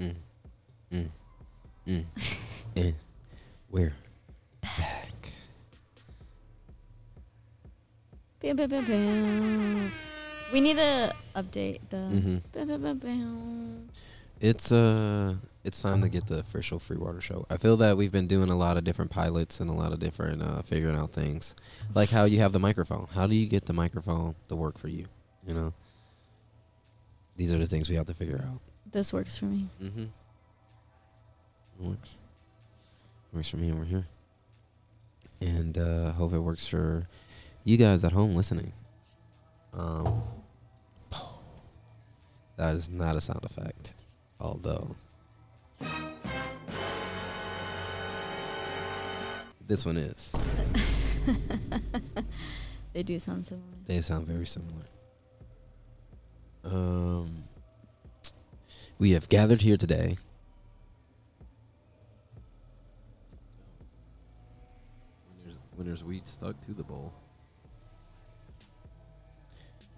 Mm. Mm. Mm. and we're back. Bam, bam, bam, bam. We need to update the. hmm Bam, bam, bam, bam. It's uh, it's time to get the official Free Water Show. I feel that we've been doing a lot of different pilots and a lot of different uh, figuring out things, like how you have the microphone. How do you get the microphone to work for you? You know, these are the things we have to figure out. This works for me. Mm-hmm. Works. Works for me over here. And uh hope it works for you guys at home listening. Um that is not a sound effect. Although this one is. they do sound similar. They sound very similar. Um we have gathered here today when there's, when there's weed stuck to the bowl.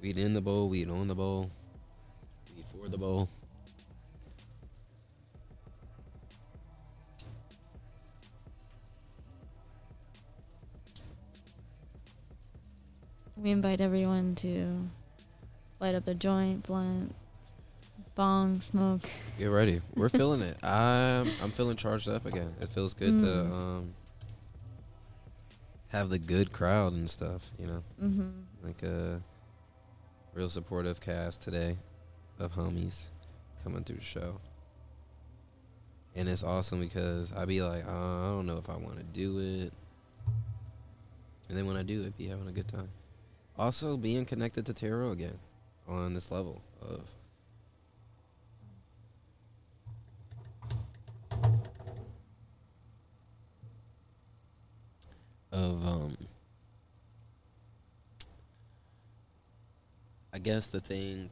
Weed in the bowl, weed on the bowl, weed for the bowl. We invite everyone to light up their joint, blunt, bong, smoke. Get ready. We're feeling it. I'm I'm feeling charged up again. It feels good to Mm. um have the good crowd and stuff, you know. Mm-hmm. like a real supportive cast today of homies coming through the show. And it's awesome because I be like, uh, I don't know if I want to do it. And then when I do it, be having a good time. Also, being connected to tarot again on this level of of um I guess the thing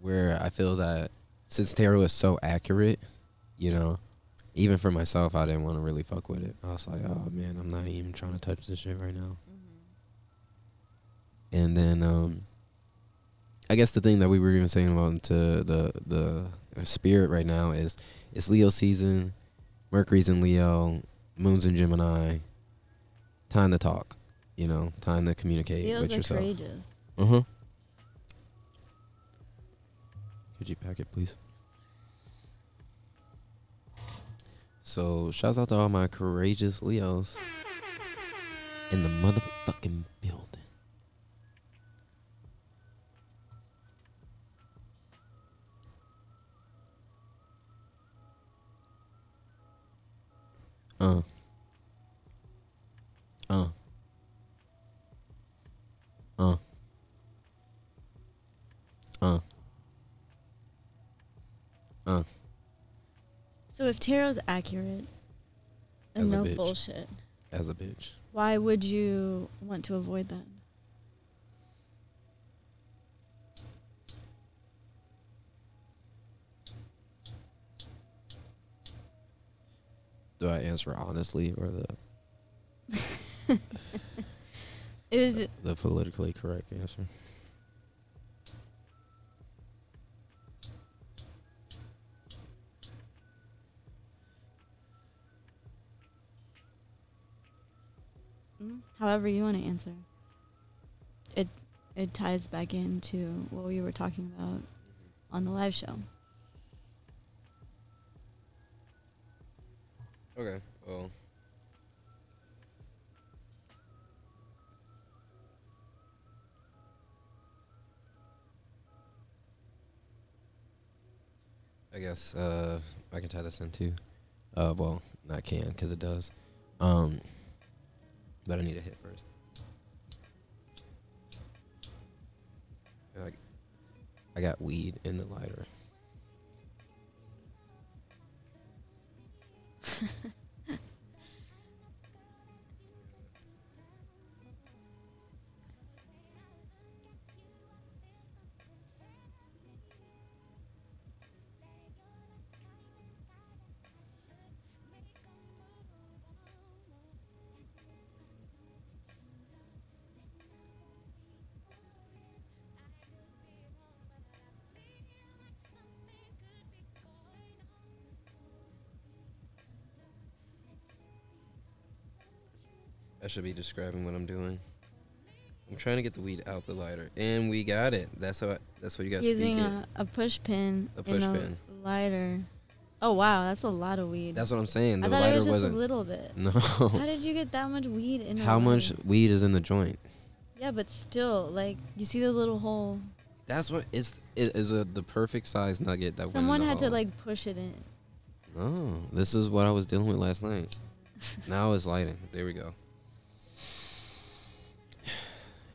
where I feel that since tarot is so accurate, you know, even for myself, I didn't want to really fuck with it. I was like, oh man, I'm not even trying to touch this shit right now. And then, um, I guess the thing that we were even saying about to the the uh, spirit right now is it's Leo season, Mercury's in Leo, Moon's in Gemini. Time to talk, you know, time to communicate with are yourself. courageous. Uh huh. Could you pack it, please? So, shouts out to all my courageous Leos in the motherfucking building. Uh. Uh. Uh. Uh. Uh. So if tarot's accurate and As a no bitch. bullshit, As a bitch. why would you want to avoid that? Do I answer honestly or the It was the politically correct answer? mm, however you want to answer. It it ties back into what we were talking about on the live show. Okay. Well. I guess uh, I can tie this in too. Uh, well, not can because it does. Um, but I need a hit first. I, I got weed in the lighter. I should be describing what I'm doing. I'm trying to get the weed out the lighter, and we got it. That's how. I, that's what you got. Using a, a push pin A push in a lighter. Oh wow, that's a lot of weed. That's what I'm saying. I The thought it lighter was just wasn't. a little bit. no. How did you get that much weed in? a How much weed is in the joint? Yeah, but still, like you see the little hole. That's what it's. It is a the perfect size nugget that Someone went in the had to like push it in. Oh, this is what I was dealing with last night. now it's lighting. There we go.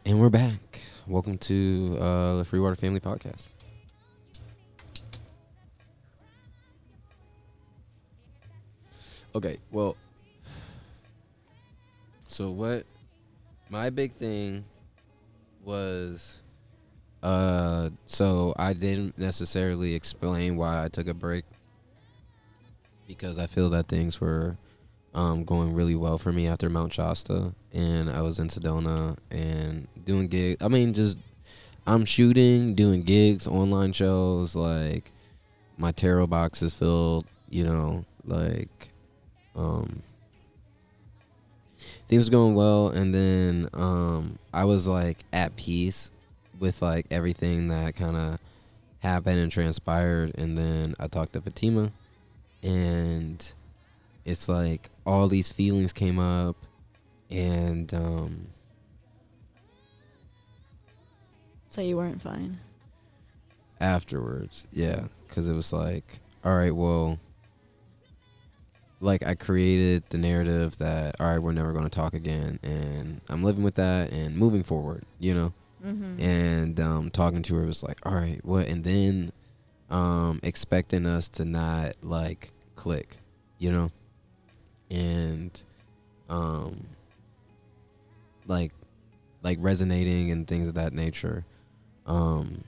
And we're back. Welcome to uh, the Free Water Family Podcast. Okay, well, so what? My big thing was, uh, so I didn't necessarily explain why I took a break because I feel that things were um, going really well for me after Mount Shasta, and I was in Sedona and doing gigs. I mean, just I'm shooting, doing gigs, online shows. Like my tarot box is filled. You know, like um, things are going well, and then um, I was like at peace with like everything that kind of happened and transpired, and then I talked to Fatima and it's like all these feelings came up and um So you weren't fine. afterwards yeah because it was like all right well like i created the narrative that all right we're never going to talk again and i'm living with that and moving forward you know Mm-hmm. and um, talking to her was like, all right, what? And then um, expecting us to not like click, you know, and um, like like resonating and things of that nature. Um,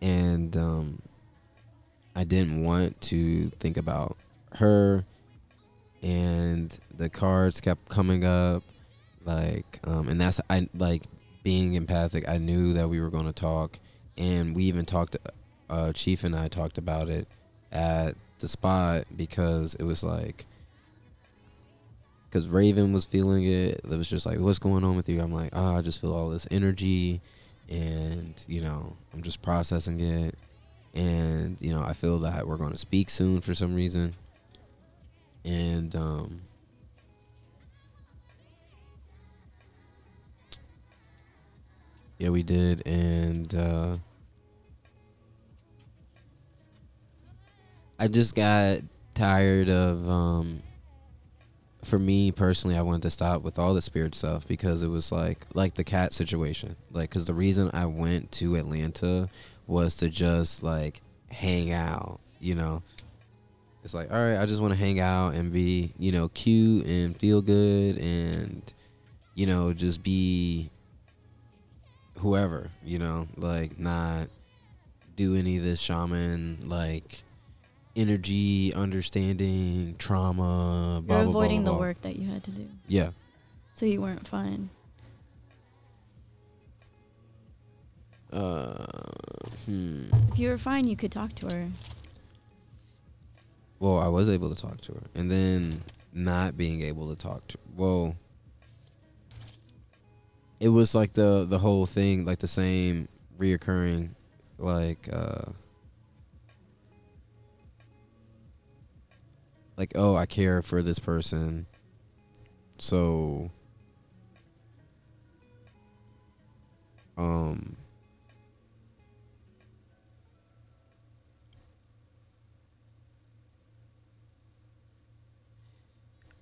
and um, I didn't want to think about her, and the cards kept coming up like um and that's i like being empathic i knew that we were going to talk and we even talked uh chief and i talked about it at the spot because it was like because raven was feeling it. It was just like what's going on with you? I'm like oh i just feel all this energy and you know i'm just processing it. And you know i feel that we're going to speak soon for some reason. And um Yeah, we did, and uh, I just got tired of. Um, for me personally, I wanted to stop with all the spirit stuff because it was like like the cat situation. Like, because the reason I went to Atlanta was to just like hang out. You know, it's like all right, I just want to hang out and be you know cute and feel good and you know just be whoever, you know, like not do any of this shaman like energy, understanding, trauma, You're blah, avoiding blah, the blah. work that you had to do. Yeah. So you weren't fine. Uh hmm. If you were fine, you could talk to her. Well, I was able to talk to her. And then not being able to talk to well it was like the the whole thing like the same reoccurring like uh like oh I care for this person so um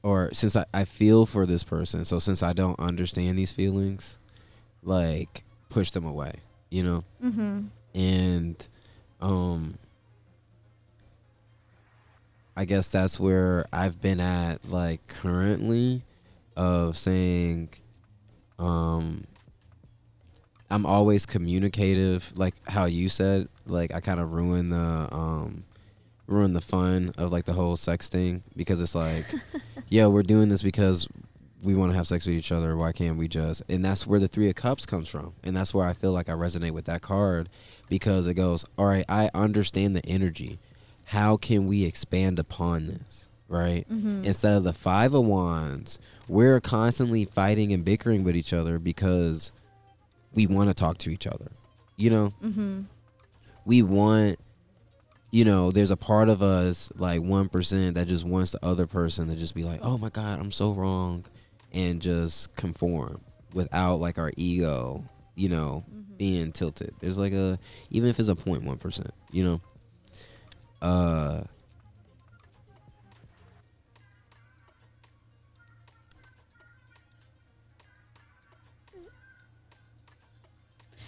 or since I, I feel for this person so since I don't understand these feelings like push them away you know Mm-hmm. and um I guess that's where I've been at like currently of saying um I'm always communicative like how you said like I kind of ruin the um ruin the fun of like the whole sex thing because it's like yeah we're doing this because we want to have sex with each other. Why can't we just? And that's where the 3 of cups comes from. And that's where I feel like I resonate with that card because it goes all right I understand the energy how can we expand upon this right? Mm-hmm. Instead of the five of wands, we're constantly fighting and bickering with each other because we want to talk to each other. You know, mm-hmm. we want you know, there's a part of us like 1% that just wants the other person to just be like, "Oh my god, I'm so wrong." And just conform without like our ego, you know, Mm-hmm. being tilted. There's like a even if it's a 0.1%, you know. Uh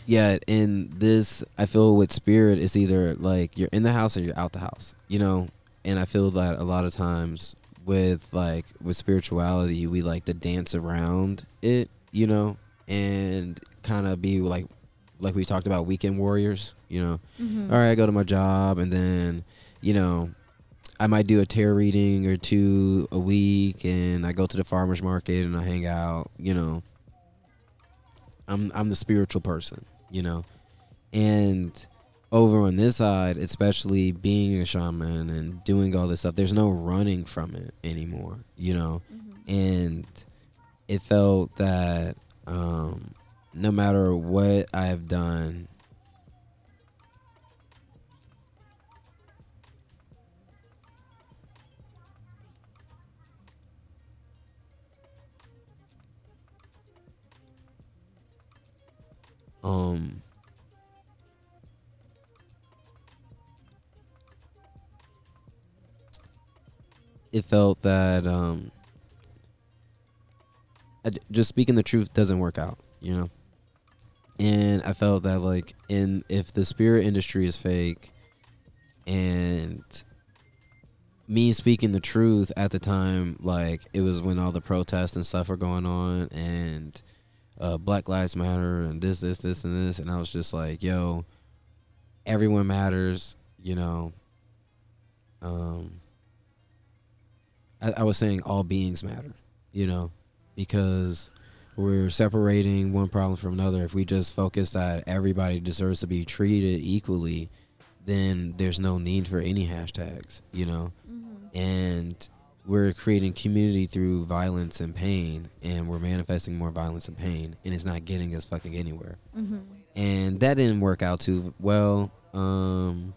Yeah, and this I feel with spirit it's either like you're in the house or you're out the house, you know. And I feel that a lot of times with like with spirituality, we like to dance around it, you know, and kind of be like like we talked about weekend warriors, you know. Mm-hmm. All right, I go to my job and then, you know, I might do a tarot reading or two a week and I go to the farmers market and I hang out, you know. I'm I'm the spiritual person, you know. And over on this side, especially being a shaman and doing all this stuff, there's no running from it anymore, you know Mm-hmm. and it felt that um, no matter what I have done, um, it felt that um, just speaking the truth doesn't work out, you know. And I felt that like in if the spirit industry is fake, and me speaking the truth at the time, like it was when all the protests and stuff were going on, and uh, Black Lives Matter, and this, this, this, and this, and I was just like, yo, everyone matters, you know. Um, I, I was saying all beings matter, you know because we're separating one problem from another. If we just focus that everybody deserves to be treated equally, then there's no need for any hashtags, you know? Mm-hmm. And we're creating community through violence and pain, and we're manifesting more violence and pain, and it's not getting us fucking anywhere. Mm-hmm. And that didn't work out too well um,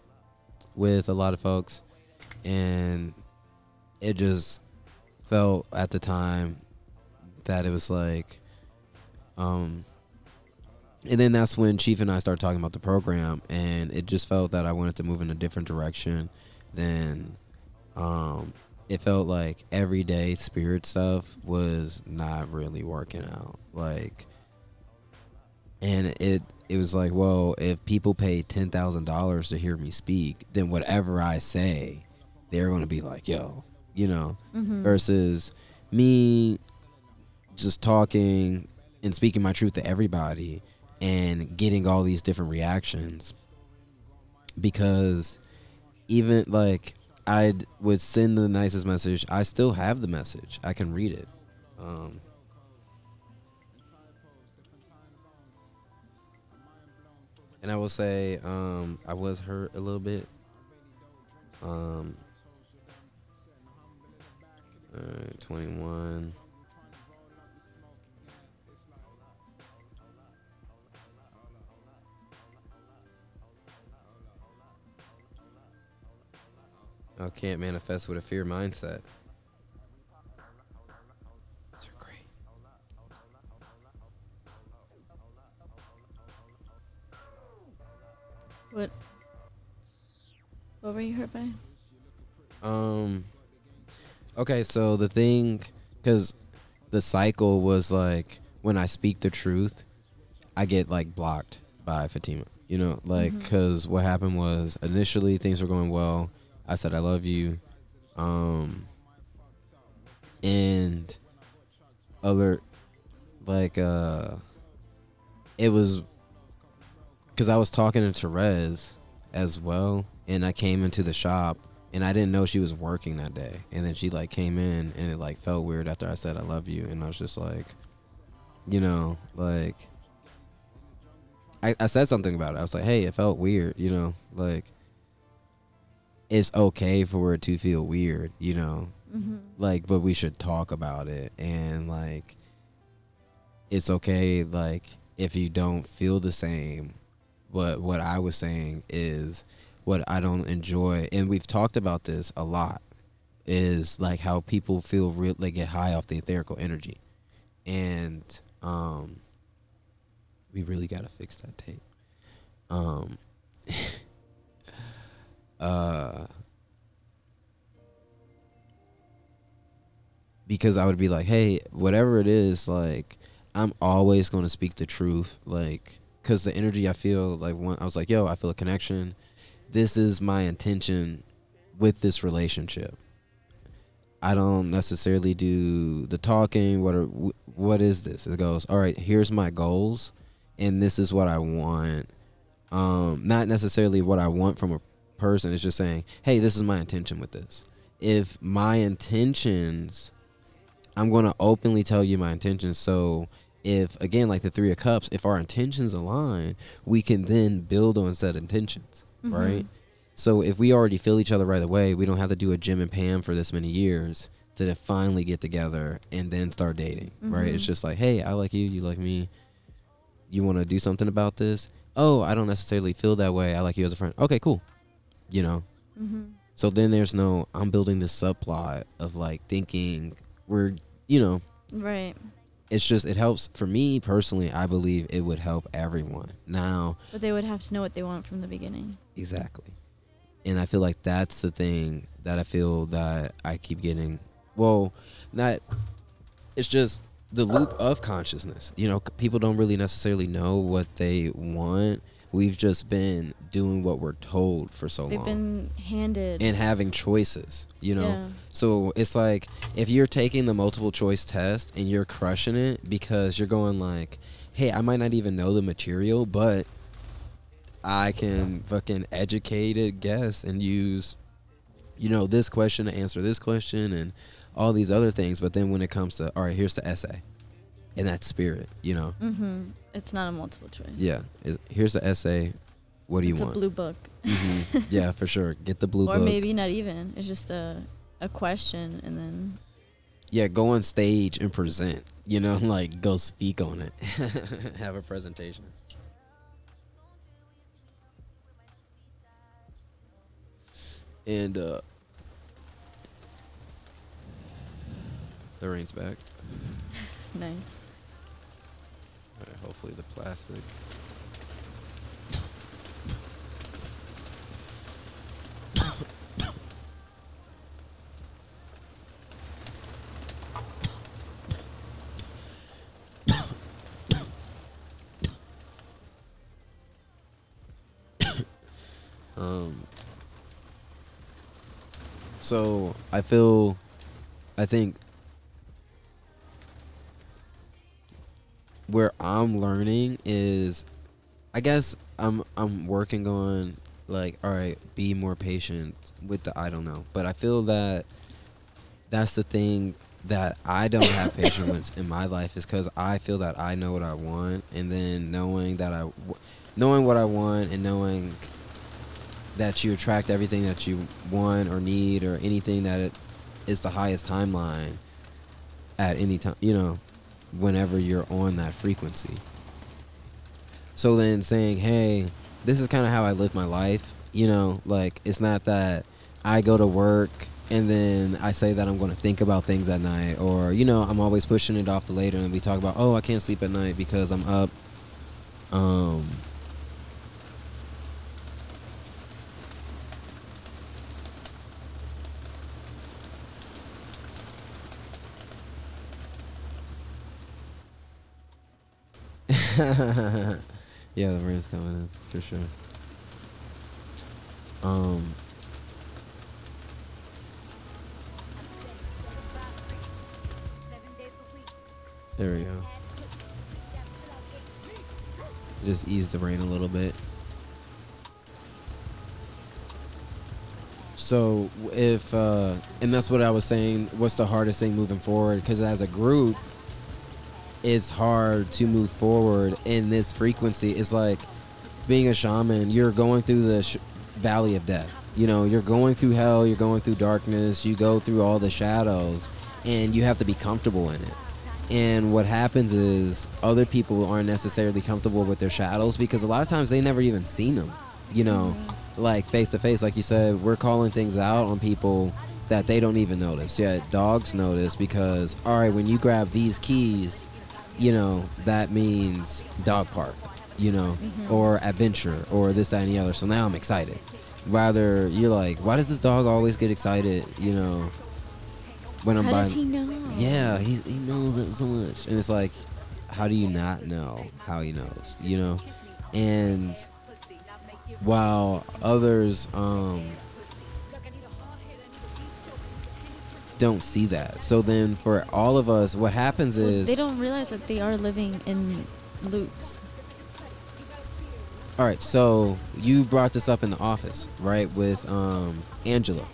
with a lot of folks. And it just felt at the time that it was like um and then that's when chief and i started talking about the program and it just felt that i wanted to move in a different direction than um it felt like everyday spirit stuff was not really working out. Like and it it was like well if people pay $10000 to hear me speak then whatever i say they're going to be like yo you know? Mm-hmm. versus me just talking and speaking my truth to everybody and getting all these different reactions because even like I would send the nicest message. I still have the message. I can read it. Um and I will say um I was hurt a little bit. Um uh, 21 I can't manifest with a fear mindset. These are great. What? What were you hurt by? Um. Okay, so the thing, because the cycle was like when I speak the truth, I get like blocked by Fatima. You know, like because what happened was initially things were going well. I said I love you, um, and other like uh, it was because I was talking to Therese as well, and I came into the shop and I didn't know she was working that day. And then she like came in and it like felt weird after I said I love you and I was just like you know, like I, I said something about it. I was like, Hey, it felt weird, you know, like it's okay for it to feel weird, you know. Mm-hmm. like but we should talk about it and like it's okay like if you don't feel the same but what i was saying is what i don't enjoy and we've talked about this a lot is like how people feel real they get high off the etherical energy and um we really got to fix that tape um uh because I would be like, hey, whatever it is, like I'm always going to speak the truth, like because the energy I feel, like when I was like, yo, I feel a connection. This is my intention with this relationship. I don't necessarily do the talking. What are what is this? It goes, all right. Here's my goals, and this is what I want. Um, not necessarily what I want from a person. is just saying, hey, this is my intention with this. If my intentions I'm going to openly tell you my intentions. So if again, like the three of cups, if our intentions align, we can then build on said intentions, Mm-hmm. right? So if we already feel each other right away, we don't have to do a Jim and Pam for this many years to finally get together and then start dating, right? It's Mhm. just like, hey, I like you, you like me. You want to do something about this? Oh, I don't necessarily feel that way. I like you as a friend. Okay, cool. You know, Mm-hmm. so then there's no I'm building this subplot of like thinking we're you know Right. it's just it helps for me personally I believe it would help everyone. Now But they would have to know what they want from the beginning. exactly. And I feel like that's the thing that I feel that I keep getting well not it's just the loop of consciousness. You know, people don't really necessarily know what they want. We've just been doing what we're told for so They've long. been handed. and having choices, you know. Yeah. So it's like if you're taking the multiple choice test and you're crushing it because you're going like, hey, I might not even know the material, but I can fucking educated guess and use, you know, this question to answer this question and all these other things. But then when it comes to, all right, here's the essay, and that spirit, you know. Mm-hmm. It's not a multiple choice. Yeah, it- here's the essay. What do you it's want? a blue book. Mhm. Yeah, for sure. Get the blue or book. Or maybe not even. It's just a a question and then yeah, go on stage and present. You know, like go speak on it. Have a presentation. And uh the rain's back. nice. Hopefully the plastic. um so I feel I think where I'm learning is I guess I'm I'm working on like all right, be more patient with the I don't know. But I feel that that's the thing that I don't have patience in my life is cuz I feel that I know what I want and then knowing that I w- knowing what I want and knowing that you attract everything that you want or need or anything that it is the highest timeline at any time, you know, whenever you're on that frequency. So then saying, hey, this is kind of how I live my life, you know, like it's not that I go to work and then I say that I'm going to think about things at night or, you know, I'm always pushing it off to later and we talk about, oh, I can't sleep at night because I'm up. Um, yeah, the rain's coming in for sure. Um, there we go. Just ease the rain a little bit. So if uh, and that's what I was saying. What's the hardest thing moving forward? Because as a group, it's hard to move forward in this frequency. It's like being a shaman. You're going through the sh- valley of death. You know, you're going through hell, you're going through darkness, you go through all the shadows, and you have to be comfortable in it. And what happens is other people aren't necessarily comfortable with their shadows because a lot of times they never even seen them. You know, mm-hmm. like face to face, like you said, we're calling things out on people that they don't even notice. Yet dogs notice because, all right, when you grab these keys, you know, that means dog park, you know, or adventure or this, that, and the other. So now I'm excited. Rather, you're like, why does this dog always get excited, you know, when I'm How buying. does he know? Yeah, he's, he knows it so much. And it's like, how do you not know how he knows, you know? And while others um, don't see that. So then for all of us, what happens Well, is. they don't realize that they are living in loops. All right, so you brought this up in the office, right, with um, Angela,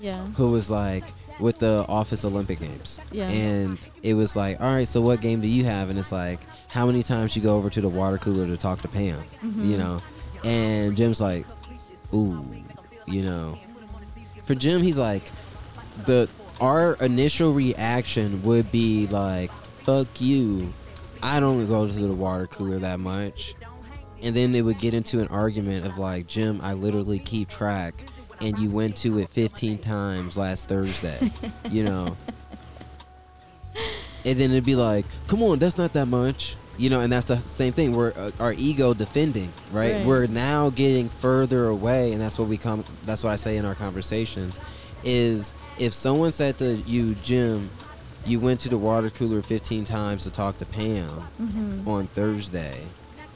Yeah. who was like with the office Olympic Games, Yeah. and it was like, all right, so what game do you have? And it's like, how many times you go over to the water cooler to talk to Pam, Mhm. you know? And Jim's like, ooh, you know. For Jim, he's like, the our initial reaction would be like, fuck you. I don't go to the water cooler that much. And then they would get into an argument of like, Jim, I literally keep track and you went to it 15 times last Thursday, you know. And then it'd be like, come on, that's not that much. You know, and that's the same thing. We're uh, our ego defending, right? Right. We're now getting further away, and that's what we come. That's what I say in our conversations. Is if someone said to you, Jim, you went to the water cooler 15 times to talk to Pam Mm-hmm. on Thursday,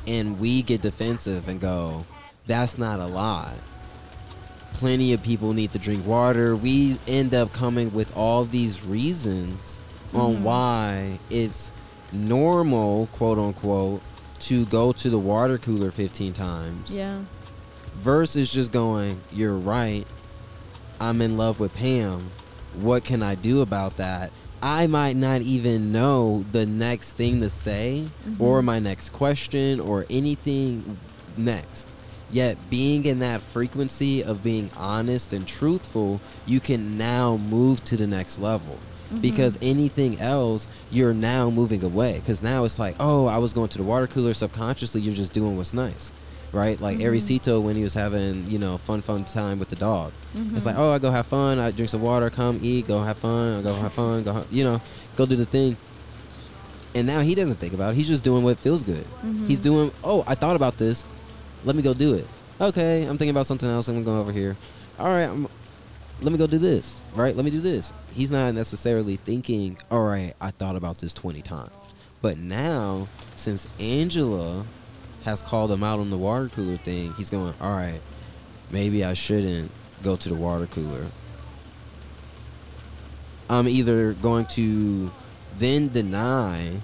and we get defensive and go, that's not a lot. Plenty of people need to drink water. We end up coming with all these reasons on Mhm. why it's normal, quote unquote, to go to the water cooler 15 times Yeah. versus just going, you're right. I'm in love with Pam. What can I do about that? I might not even know the next thing to say or Mhm. my next question or anything next. Yet, being in that frequency of being honest and truthful, you can now move to the next level. Mhm. Because anything else, you're now moving away. Because now it's like, oh, I was going to the water cooler. Subconsciously, you're just doing what's nice, right? Like Mhm. Ericito when he was having, you know, fun, fun time with the dog. It's Mhm. like, oh, I go have fun. I drink some water. Come eat. Go have fun. I go have fun. Go, you know, go do the thing. And now he doesn't think about it. He's just doing what feels good. He's Mhm. doing. Oh, I thought about this. Let me go do it. Okay, I'm thinking about something else. I'm gonna go over here. All right, I'm, let me go do this. Right, let me do this. He's not necessarily thinking. All right, I thought about this 20 times. But now, since Angela has called him out on the water cooler thing, he's going. All right, maybe I shouldn't go to the water cooler. I'm either going to then deny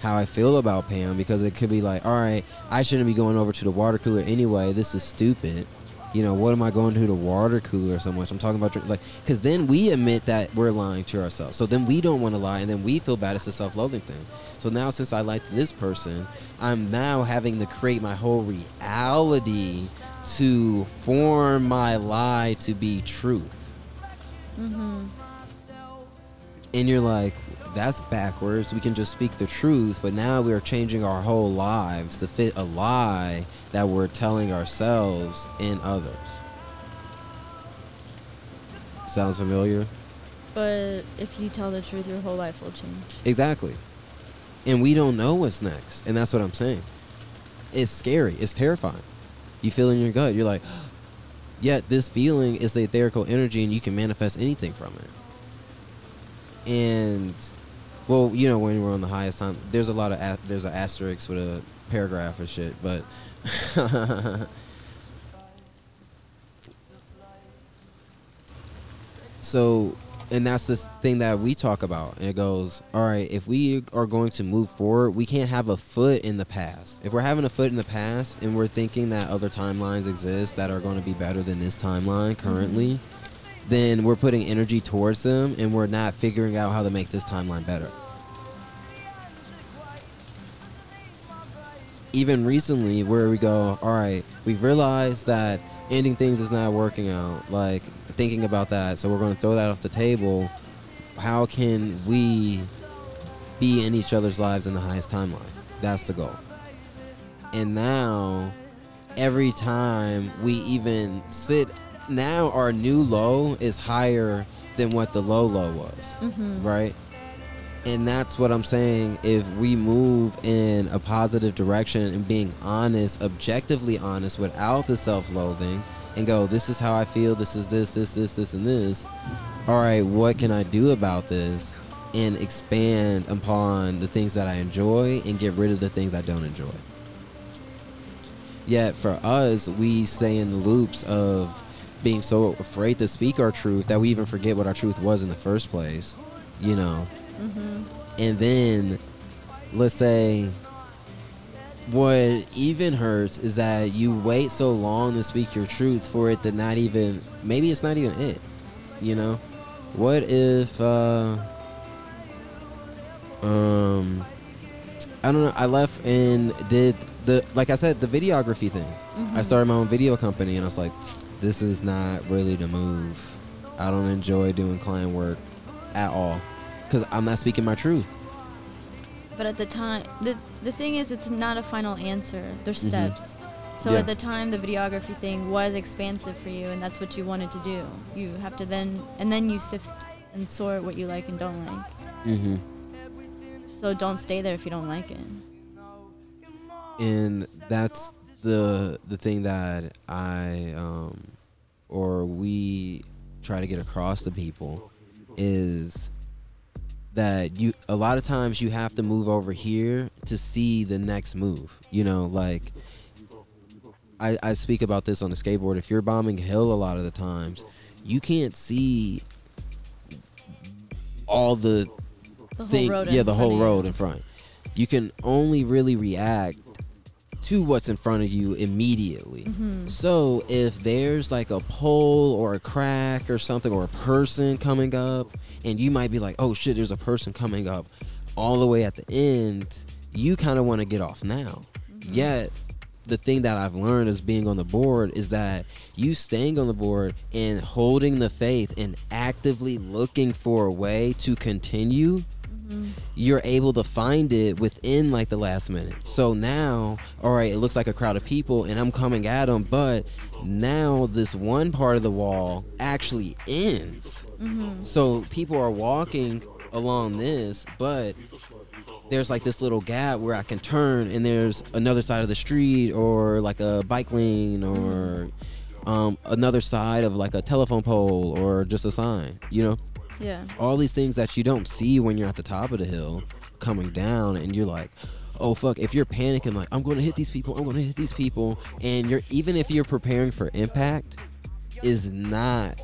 how I feel about Pam because it could be like, all right, I shouldn't be going over to the water cooler anyway. This is stupid. You know, what am I going to the water cooler so much? I'm talking about drink- like, because then we admit that we're lying to ourselves. So then we don't want to lie, and then we feel bad. It's a self-loathing thing. So now, since I like this person, I'm now having to create my whole reality to form my lie to be truth. Mhm. and you're like that's backwards we can just speak the truth but now we are changing our whole lives to fit a lie that we're telling ourselves and others. Sounds familiar? But if you tell the truth, your whole life will change. exactly. And we don't know what's next and that's what i'm saying. It's scary. It's terrifying. You feel in your gut. You're like yet this feeling is the etherical energy and you can manifest anything from it. And well you know when we're on the highest time there's a lot of a- there's an asterisk with a paragraph or shit but so and that's the thing that we talk about. And it goes all right if we are going to move forward we can't have a foot in the past. If we're having a foot in the past and we're thinking that other timelines exist that are going to be better than this timeline currently mm-hmm. then we're putting energy towards them and we're not figuring out how to make this timeline better even recently where we go, all right, we've realized that ending things is not working out. Like thinking about that, so we're going to throw that off the table. How can we be in each other's lives in the highest timeline? That's the goal. And now, every time we even sit, now our new low is higher than what the low low was, Mm-hmm. right? And that's what I'm saying. If we move in a positive direction and being honest, objectively honest, without the self loathing, and go, this is how I feel, this is this, this, this, this, and this. All right, what can I do about this? And expand upon the things that I enjoy and get rid of the things I don't enjoy. Yet for us, we stay in the loops of being so afraid to speak our truth that we even forget what our truth was in the first place, you know. Mm-hmm. And then, let's say, what even hurts is that you wait so long to speak your truth for it to not even, maybe it's not even it, you know? What if, uh, um, I don't know, I left and did the, like I said, the videography thing. Mm-hmm. I started my own video company and I was like, this is not really the move. I don't enjoy doing client work at all because I'm not speaking my truth. But at the time, the the thing is, it's not a final answer. There's Mhm. steps. So Yeah. at the time, the videography thing was expansive for you, and that's what you wanted to do. You have to then, and then you sift and sort what you like and don't like. Mm-hmm. So don't stay there if you don't like it. And that's the the thing that I um or we try to get across to people is that you a lot of times you have to move over here to see the next move. You know, like I, I speak about this on the skateboard. If you're bombing hill a lot of the times, you can't see all the The thing, yeah, the whole road in front. You can only really react to what's in front of you immediately. Mhm. So if there's like a pole or a crack or something or a person coming up, and you might be like, "Oh shit, there's a person coming up," all the way at the end, you kind of want to get off now. Mm-hmm. Yet the thing that I've learned as being on the board is that you staying on the board and holding the faith and actively looking for a way to continue Mhm. you're able to find it within like the last minute. So now, all right, it looks like a crowd of people and I'm coming at them, but now this one part of the wall actually ends. Mhm. So people are walking along this, but there's like this little gap where I can turn and there's another side of the street or like a bike lane or um, another side of like a telephone pole or just a sign, you know? Yeah. all these things that you don't see when you're at the top of the hill coming down and you're like oh fuck if you're panicking like i'm going to hit these people i'm going to hit these people and you're even if you're preparing for impact is not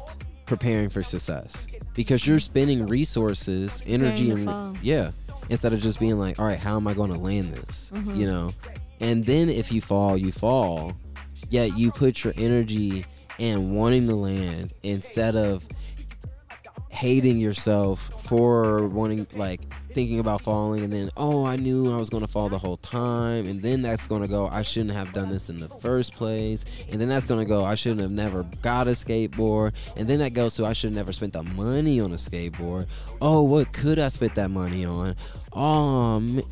preparing for success because you're spending resources energy and fall. yeah instead of just being like all right how am i going to land this Mhm. you know and then if you fall you fall yet you put your energy in wanting to land instead of hating yourself for wanting like thinking about falling and then oh i knew i was going to fall the whole time and then that's going to go i shouldn't have done this in the first place and then that's going to go i shouldn't have never got a skateboard and then that goes to i should have never spent the money on a skateboard. Oh what could i spend that money on? Um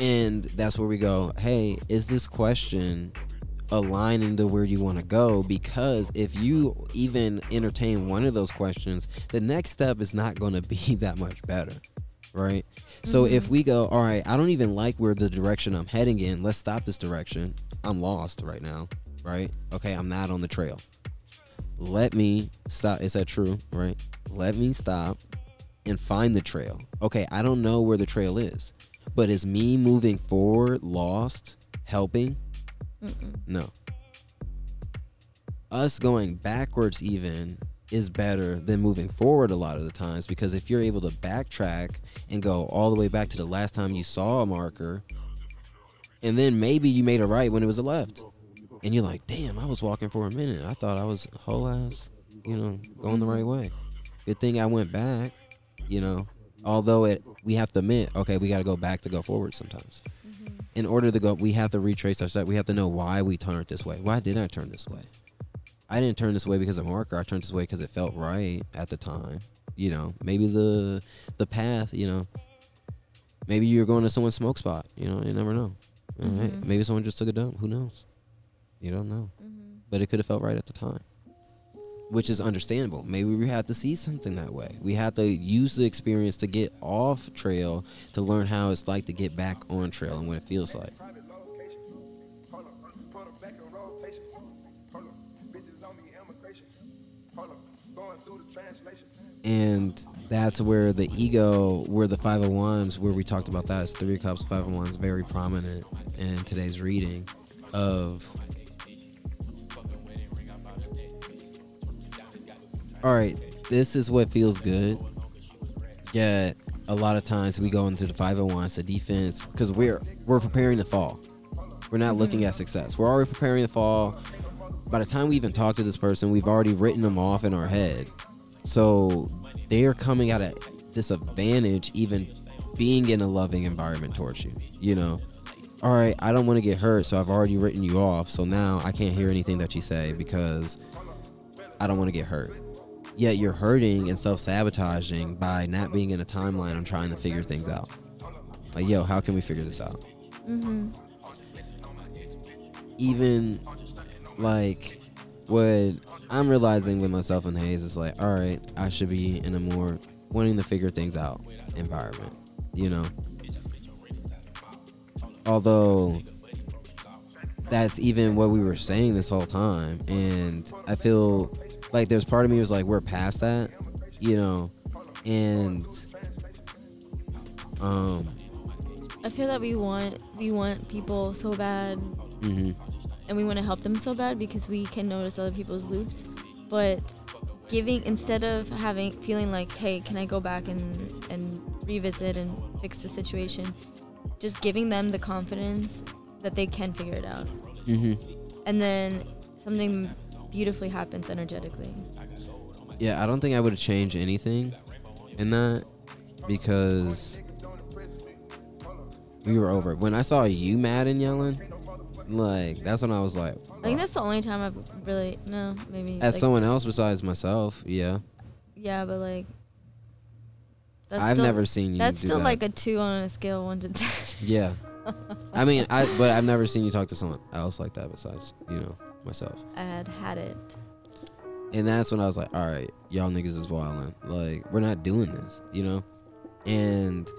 and that's where we go hey is this question aligning to where you want to go because if you even entertain one of those questions the next step is not going to be that much better right? So mm-hmm. if we go all right i don't even like where the direction i'm heading in let's stop this direction. I'm lost right now right? Okay i'm not on the trail. Let me stop is that true right? Let me stop and find the trail. Okay i don't know where the trail is but is me moving forward lost helping Mm-mm. no. Us going backwards even is better than moving forward a lot of the times because if you're able to backtrack and go all the way back to the last time you saw a marker and then maybe you made a right when it was a left and you're like damn i was walking for a minute i thought i was whole ass you know going the right way good thing i went back you know although it we have to admit okay we got to go back to go forward sometimes in order to go, we have to retrace our step. We have to know why we turned this way. Why did I turn this way? I didn't turn this way because of marker. I turned this way because it felt right at the time. You know, maybe the the path. You know, maybe you're going to someone's smoke spot. You know, you never know. All right. Maybe someone just took a dump. Who knows? You don't know. Mhm. But it could have felt right at the time, which is understandable. Maybe we have to see something that way. We have to use the experience to get off trail to learn how it's like to get back on trail and what it feels like. And that's where the ego where the five of wands where we talked about that is three cups five of wands very prominent in today's reading of all right this is what feels good yet a lot of times we go into the five of wands the defense because we're we're preparing to fall we're not looking mm-hmm. at success we're already preparing to fall by the time we even talk to this person we've already written them off in our head so they are coming at a disadvantage even being in a loving environment towards you. You know, all right, I don't want to get hurt, so I've already written you off. So now I can't hear anything that you say because I don't want to get hurt. Yet you're hurting and self sabotaging by not being in a timeline on trying to figure things out. Like, yo, how can we figure this out? Mhm. even like what I'm realizing with myself and Hayes is like, all right, I should be in a more wanting to figure things out environment, you know. Although that's even what we were saying this whole time, and I feel like there's part of me was like, we're past that, you know, and um, I feel that we want we want people so bad mhm. and we want to help them so bad because we can notice other people's loops but giving instead of having feeling like hey can i go back and and revisit and fix the situation just giving them the confidence that they can figure it out Mhm. and then something beautifully happens energetically Yeah, I don't think I would have changed anything in that because we were over. When I saw you mad and yelling, like that's when I was like, i think that's the only time i've really no maybe as like, someone else besides myself, yeah. yeah but like that's I've still, never seen you. that's still that. like a two on a scale one to ten yeah. I mean, I but I've never seen you talk to someone else like that besides you know myself. i had had it And that's when I was like, all right, y'all niggas is wildin'. Like, we're not doing this, you know? And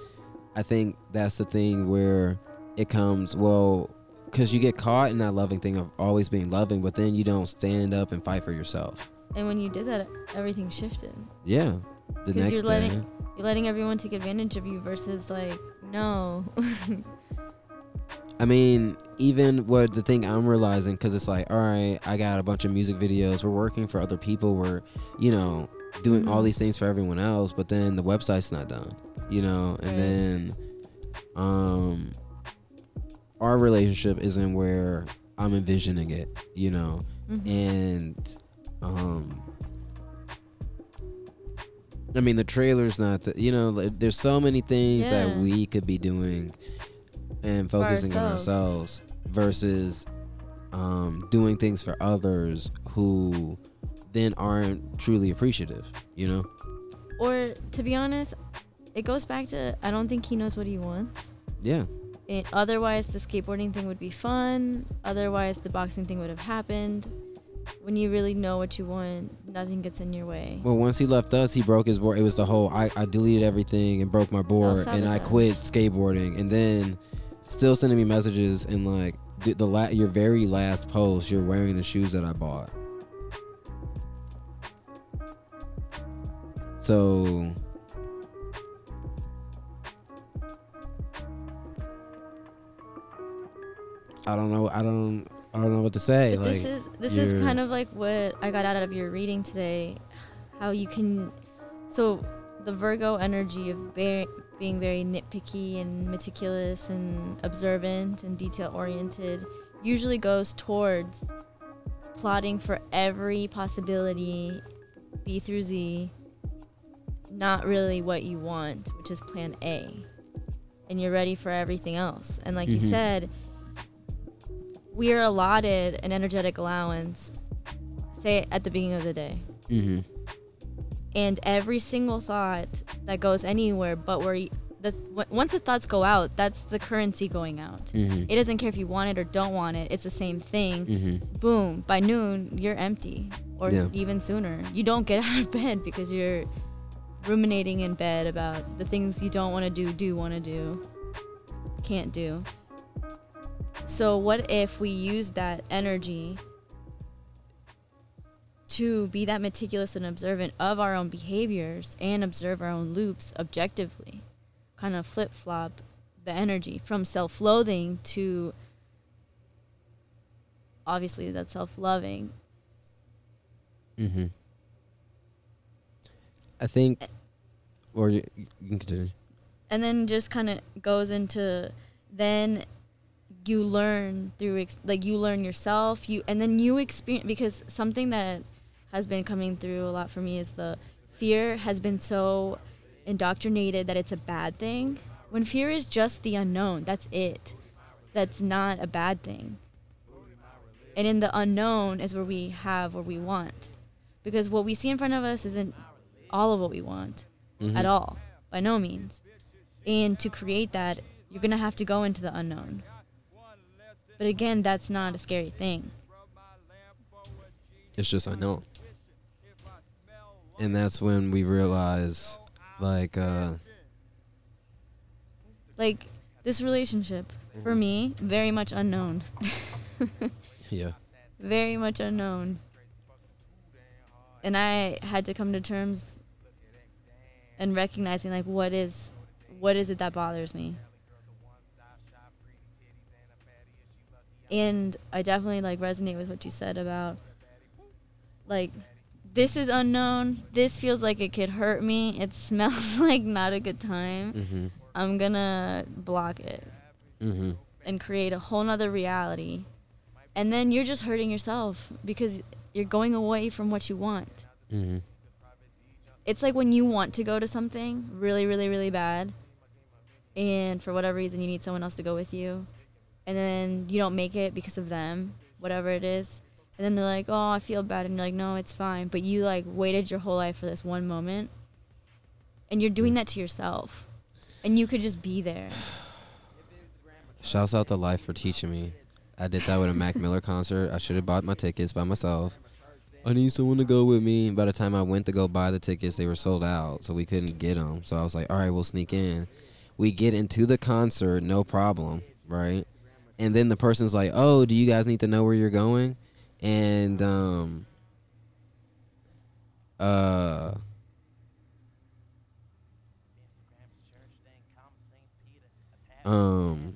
I think that's the thing where it comes, well, because you get caught in that loving thing of always being loving, but then you don't stand up and fight for yourself. and when you did that everything shifted Yeah. The next you're day. letting- you're letting everyone take advantage of you versus like no I mean, even what the thing I'm realizing, because it's like, all right, I got a bunch of music videos. We're working for other people. We're, you know, doing all Mhm. these things for everyone else, but then the website's not done, you know, and then, um, our relationship isn't where I'm envisioning it, you know, Mhm. and, um, I mean, the trailer's not, the, you know, like, there's so many things that we could be doing and focusing on ourselves. ourselves versus um, doing things for others who then aren't truly appreciative, you know? or to be honest it goes back to i don't think he knows what he wants Yeah. it, otherwise the skateboarding thing would be fun otherwise the boxing thing would have happened when you really know what you want nothing gets in your way Well, once he left us, he broke his board. It was the whole I, I deleted everything and broke my board and I quit skateboarding. And then still sending me messages and like the, the la- your very last post, you're wearing the shoes that I bought. So I don't know. I don't. I don't know what to say. Like this is this is kind of like what I got out of your reading today, how you can, so the Virgo energy of very, being very nitpicky and meticulous and observant and detail oriented usually goes towards plotting for every possibility, B through Z, not really what you want, which is Plan A. and you're ready for everything else. And like you Mhm. said, we are allotted an energetic allowance, say at the beginning of the day. Mm-hmm. And every single thought that goes anywhere but where the w- once the thoughts go out, that's the currency going out. Mm-hmm. It doesn't care if you want it or don't want it. It's the same thing. Mm-hmm. Boom, by noon you're empty or Yeah. even sooner. You don't get out of bed because you're ruminating in bed about the things you don't want to do, do want to do, can't do. So what if we use that energy to be that meticulous and observant of our own behaviors and observe our own loops objectively? Kind of flip flop the energy from self loathing to obviously that self loving. Mm-hmm. I think, or you, you can continue. and then just kind of goes into then you learn through ex- like you learn yourself you and then you experience because something that has been coming through a lot for me is the fear has been so indoctrinated that it's a bad thing. When fear is just the unknown that's it. That's not a bad thing. And in the unknown is where we have what we want. Because what we see in front of us isn't all of what we want Mhm. at all by no means. And to create that you're gonna have to go into the unknown. But again that's not a scary thing. It's just unknown. And that's when we realize, like, uh, like this relationship for me very much unknown. Yeah. very much unknown. And i had to come to terms and recognizing like what is what is it that bothers me? And i definitely like resonate with what you said about like this is unknown this feels like it could hurt me it smells like not a good time Mm-hmm. i'm gonna block it Mm-hmm. and create a whole nother reality. And then you're just hurting yourself because you're going away from what you want. Mm-hmm. It's like when you want to go to something really, really, really bad, and for whatever reason you need someone else to go with you, and then you don't make it because of them, whatever it is. And then they're like, oh, I feel bad. And you're like, no, it's fine. But you like waited your whole life for this one moment, and you're doing that to yourself. And you could just be there. Shouts out to Life for teaching me. I did that with a Mac Miller concert. I should have bought my tickets by myself. I need someone to go with me. By the time I went to go buy the tickets, they were sold out, so we couldn't get them. So I was like, all right, we'll sneak in. We get into the concert, no problem, right? And then the person's like, oh, do you guys need to know where you're going? And um, uh, um,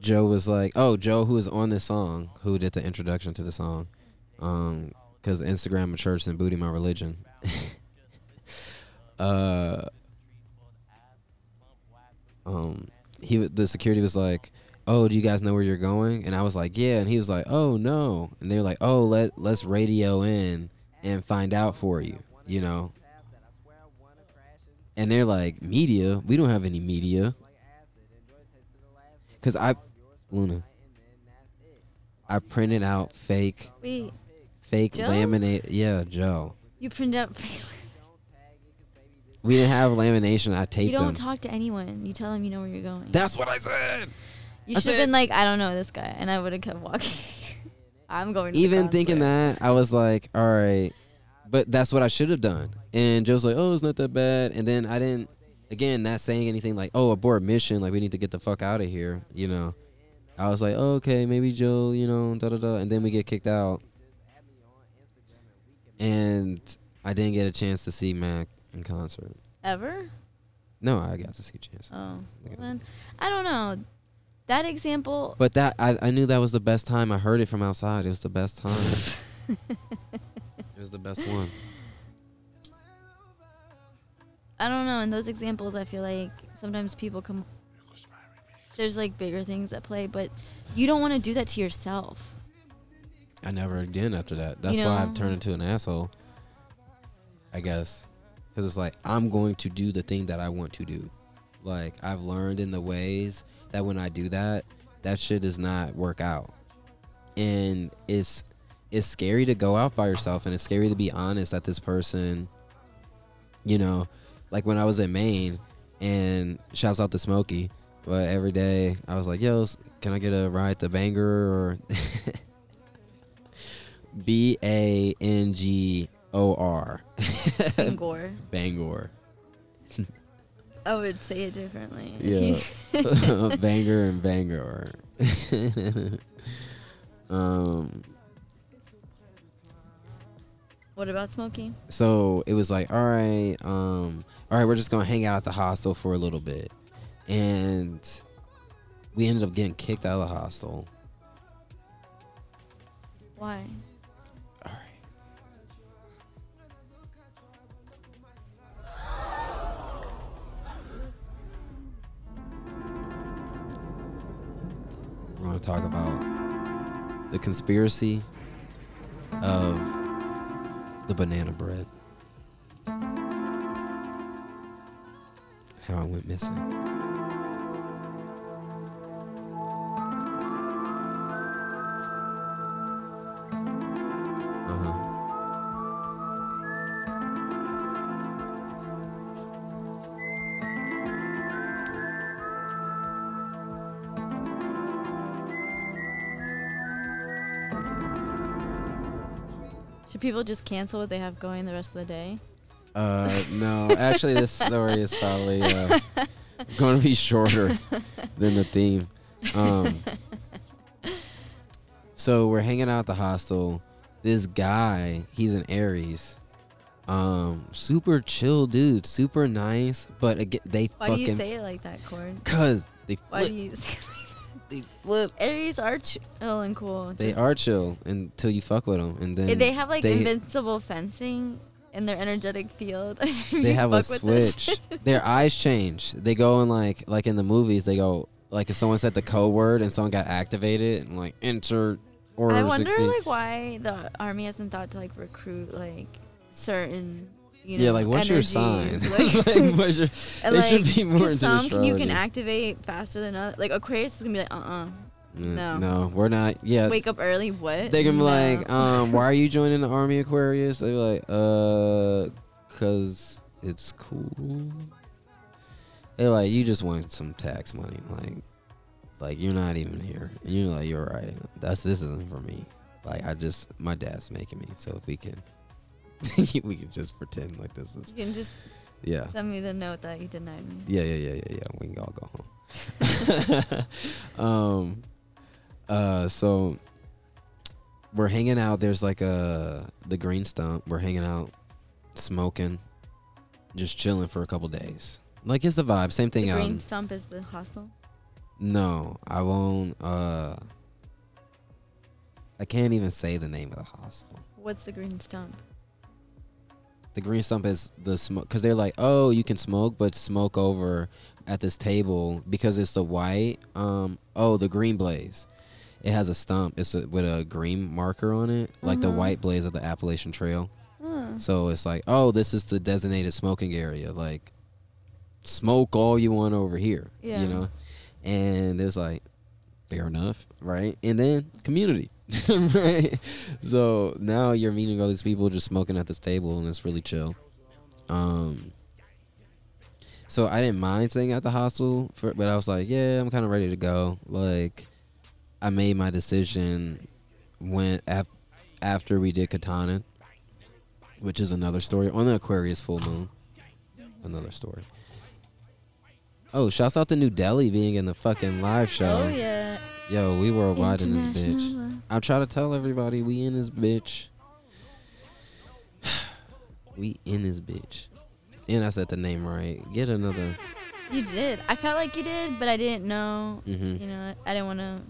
Joe was like, "Oh, Joe, who is on this song, who did the introduction to the song, um, because Instagram and church and booty my religion." uh, um, he the security was like, "Oh, do you guys know where you're going?" And I was like, "Yeah," and he was like, "Oh no," and they were like, "Oh, let let's radio in and find out for you," you know. And they're like, "Media? We don't have any media." Cause I, Luna, I printed out fake, Wait, fake Joe? laminate. Yeah, Joe. you print out. Fake. We didn't have lamination. I take it. you don't them. talk to anyone. You tell them you know where you're going. That's what I said. You should have been like, I don't know this guy, and I would have kept walking. I'm going. To the Even thinking concert. that, I was like, all right, but that's what I should have done. And Joe's like, oh, it's not that bad. And then I didn't. Again, not saying anything like, oh, abort mission. Like we need to get the fuck out of here. You know. I was like, oh, okay, maybe Joe. You know, da da da. And then we get kicked out. And I didn't get a chance to see Mac in concert. ever. No, I got to see Chance. Oh, I don't know. That example. But that I, I knew that was the best time. I heard it from outside. It was the best time. it was the best one. I don't know. In those examples, I feel like sometimes people come. There's like bigger things at play, but you don't want to do that to yourself. I never again after that. That's You why I know? turned into an asshole. I guess. because it's like I'm going to do the thing that I want to do. Like I've learned in the ways that when I do that, that shit does not work out, and it's it's scary to go out by yourself, and it's scary to be honest that this person, you know, like when I was in Maine, and shouts out to Smokey, but every day I was like, yo, can I get a ride to Bangor or B A N G O R Bangor. Bangor. I would say it differently. Yeah. Bangor and Bangor. um what about smoking? so it was like all right um all right we're just gonna hang out at the hostel for a little bit and we ended up getting kicked out of the hostel Why? We're gonna talk about the conspiracy of the banana bread. How I went missing Should people just cancel what they have going the rest of the day? Uh, no, actually, this story is probably uh, going to be shorter than the theme. Um, so we're hanging out at the hostel. This guy, he's an Aries. Um, super chill dude, super nice. But again, they Why do you say it like that, Cord? cause they Why do you say they flip. Aries are chill and cool. They Just- are chill until you fuck with them, and then They have like they- invincible fencing in their energetic field. they have a switch. Their eyes change. They go in like like in the movies. They go like if someone said the code word and someone got activated and like enter order I wonder 16. like why the army hasn't thought to like recruit like certain you know yeah, like what's your sign? Like, Like, what's your- they like, should be more into some can- you can activate faster than others. Like Aquarius is gonna be like, uh, uh Mm, no. no, we're not. Yeah, wake up early. What? they can be No. like, um, why are you joining the army, Aquarius? They be like, uh, cause it's cool. They're like, you just want some tax money, like, like you're not even here. And you're like, you're right. That's this isn't for me. Like, I just my dad's making me. So if we can, we can just pretend like this is, you can just yeah. send me the note that you denied me. Yeah, yeah, yeah, yeah, yeah. We can all go home. um, uh, so we're hanging out. There's like a the green stump. We're hanging out, smoking, just chilling for a couple days. Like it's the vibe. Same thing The green in- stump is the hostel. no, I won't. Uh, I can't even say the name of the hostel. What's the green stump? The green stump is the smoke because they're like, oh, you can smoke, but smoke over at this table because it's the white. Um, oh, the green blaze. It has a stump. It's a, with a green marker on it, like the Uh-huh. white blaze of the Appalachian Trail. Huh. So it's like, oh, this is the designated smoking area. Like, smoke all you want over here. Yeah. You know, and it's like, fair enough, right? And then community, right? So now you're meeting all these people just smoking at this table, and it's really chill. Um. So I didn't mind staying at the hostel, for, but I was like, yeah, I'm kind of ready to go. Like, I made my decision when af- after we did Katahdin, which is another story on the Aquarius full moon. Another story. Oh, shouts out to New Delhi being in the fucking live show. Oh yeah. Yo, we worldwide in this bitch. I'm trying to tell everybody we in this bitch. we in this bitch. And I said the name right. Get another. You did. I felt like you did, but I didn't know. hmm You know, I didn't want to.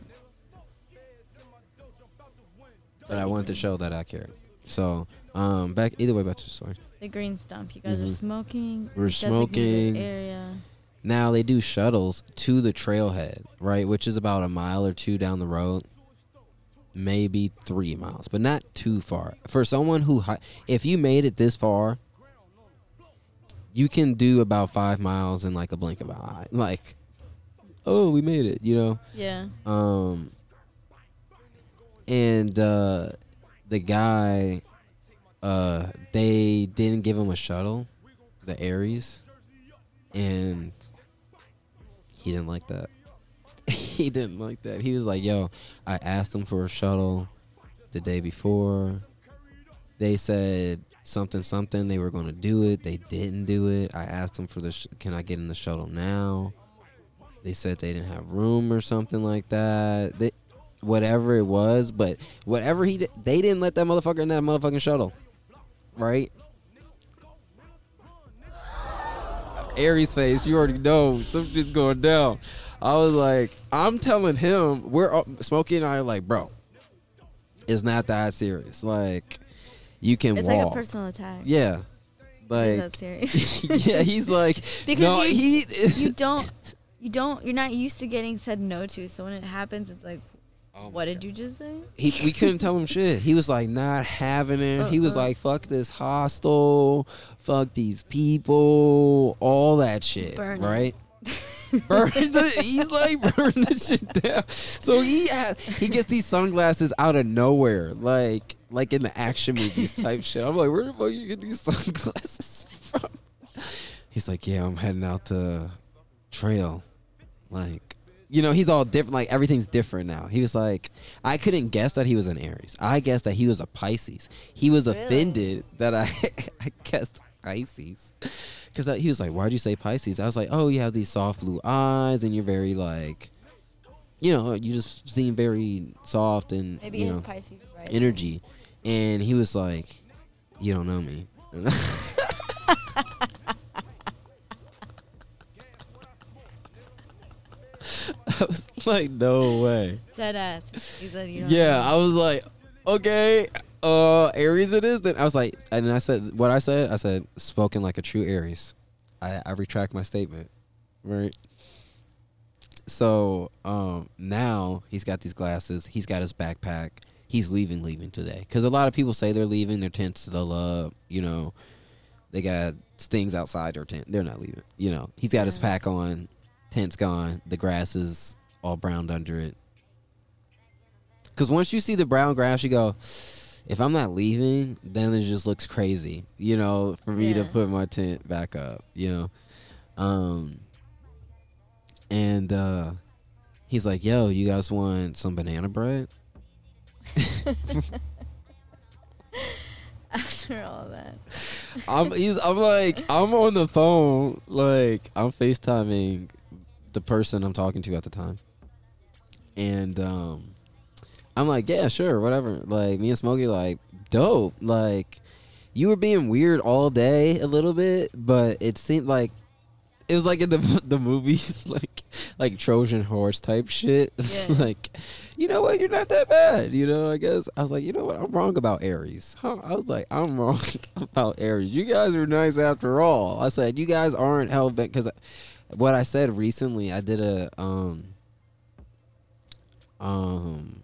But I wanted to show that I cared. So, um, back either way, back to the story. The green stump. You guys are Mhm. smoking. We're smoking. Area. Now they do shuttles to the trailhead, right, which is about a mile or two down the road, maybe three miles, but not too far. For someone who, if you made it this far, you can do about five miles in like a blink of an eye. Like, oh, we made it, you know. Yeah. Um, and uh, the guy, uh, they didn't give him a shuttle, the Aries, and he didn't like that. he didn't like that. He was like, "Yo, I asked them for a shuttle the day before. They said something something they were going to do it. They didn't do it. I asked them for the sh- can I get in the shuttle now? They said they didn't have room or something like that. They whatever it was, but whatever he did, they didn't let that motherfucker in that motherfucking shuttle. Right? Aries face, you already know something's going down. I was like, I'm telling him, we're up, Smokey and I are like, bro, it's not that serious. Like, you can walk. It's walk. like a personal attack. yeah, like that serious? yeah, he's like Because no, you- he you don't you don't you're not used to getting said no to so when it happens it's like Oh what did you just say he, we couldn't tell him shit. He was like not having it. He was Uh-uh. like, "Fuck this hostel, fuck these people, all that shit." Burn right? burn the. He's like burn the shit down. So he has, he gets these sunglasses out of nowhere, like like in the action movies type shit. I'm like, where the fuck you get these sunglasses from? He's like, yeah, I'm heading out to trail, like. You know, he's all different. Like everything's different now. He was like, I couldn't guess that he was an Aries. I guessed that he was a Pisces. He was Really? offended that I, I guessed Pisces. Because he was like, why'd you say Pisces? I was like, oh, you have these soft blue eyes and you're very like, you know, you just seem very soft and maybe you know, pisces right energy. And he was like, you don't know me. I was like, no way. dead ass he said you know Yeah, I was like, okay, uh, Aries it is. Then I was like, and I said what I said. I said, spoken like a true Aries. I, I retract my statement, right? So um, now he's got these glasses. He's got his backpack. He's leaving, leaving today. Because a lot of people say they're leaving. Their tent's still up. You know, they got stings outside their tent. They're not leaving. You know, he's got his pack on. Tent's gone. The grass is all browned under it. Because once you see the brown grass, you go, if I'm not leaving, then it just looks crazy, you know, for me to put my tent back up, you know. Um, and uh, he's like, yo, you guys want some banana bread? after all that I'm he's I'm like I'm on the phone like I'm FaceTiming the person I'm talking to at the time. And um I'm like, yeah, sure, whatever. Like me and Smokey like dope. Like you were being weird all day a little bit, but it seemed like it was like in the the movies like like Trojan horse type shit. Yeah. like you know what, you're not that bad. You know, I guess I was like, you know what, I'm wrong about Aries. Huh? I was like, I'm wrong about Aries. You guys are nice after all. I said, you guys aren't hell bent because what I said recently, I did a um um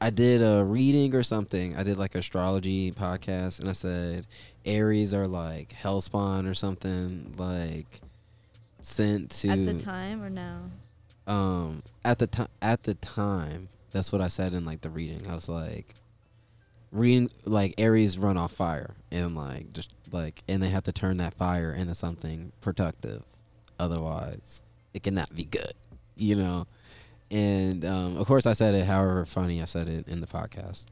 I did a reading or something. I did like astrology podcast and I said Aries are like hellspawn or something like sent to at the time or now? Um at the time at the time that's what i said in like the reading. I was like reading like aries run off fire and like just like and they have to turn that fire into something productive otherwise it cannot be good you know and um of course i said it however funny i said it in the podcast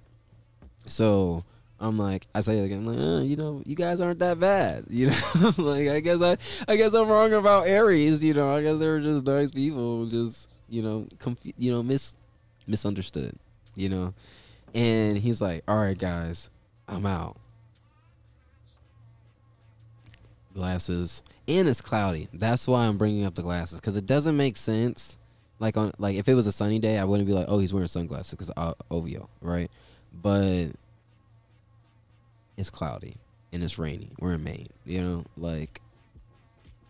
so I'm like, I say it again, I'm like, uh, you know, you guys aren't that bad, you know. like, I guess I, I guess I'm wrong about Aries, you know. I guess they were just nice people, just you know, confu- you know, mis, misunderstood, you know. And he's like, all right, guys, I'm out. Glasses, and it's cloudy. That's why I'm bringing up the glasses because it doesn't make sense. Like on, like if it was a sunny day, I wouldn't be like, oh, he's wearing sunglasses because uh, OVO, right? But it's cloudy and it's rainy. We're in Maine, you know, like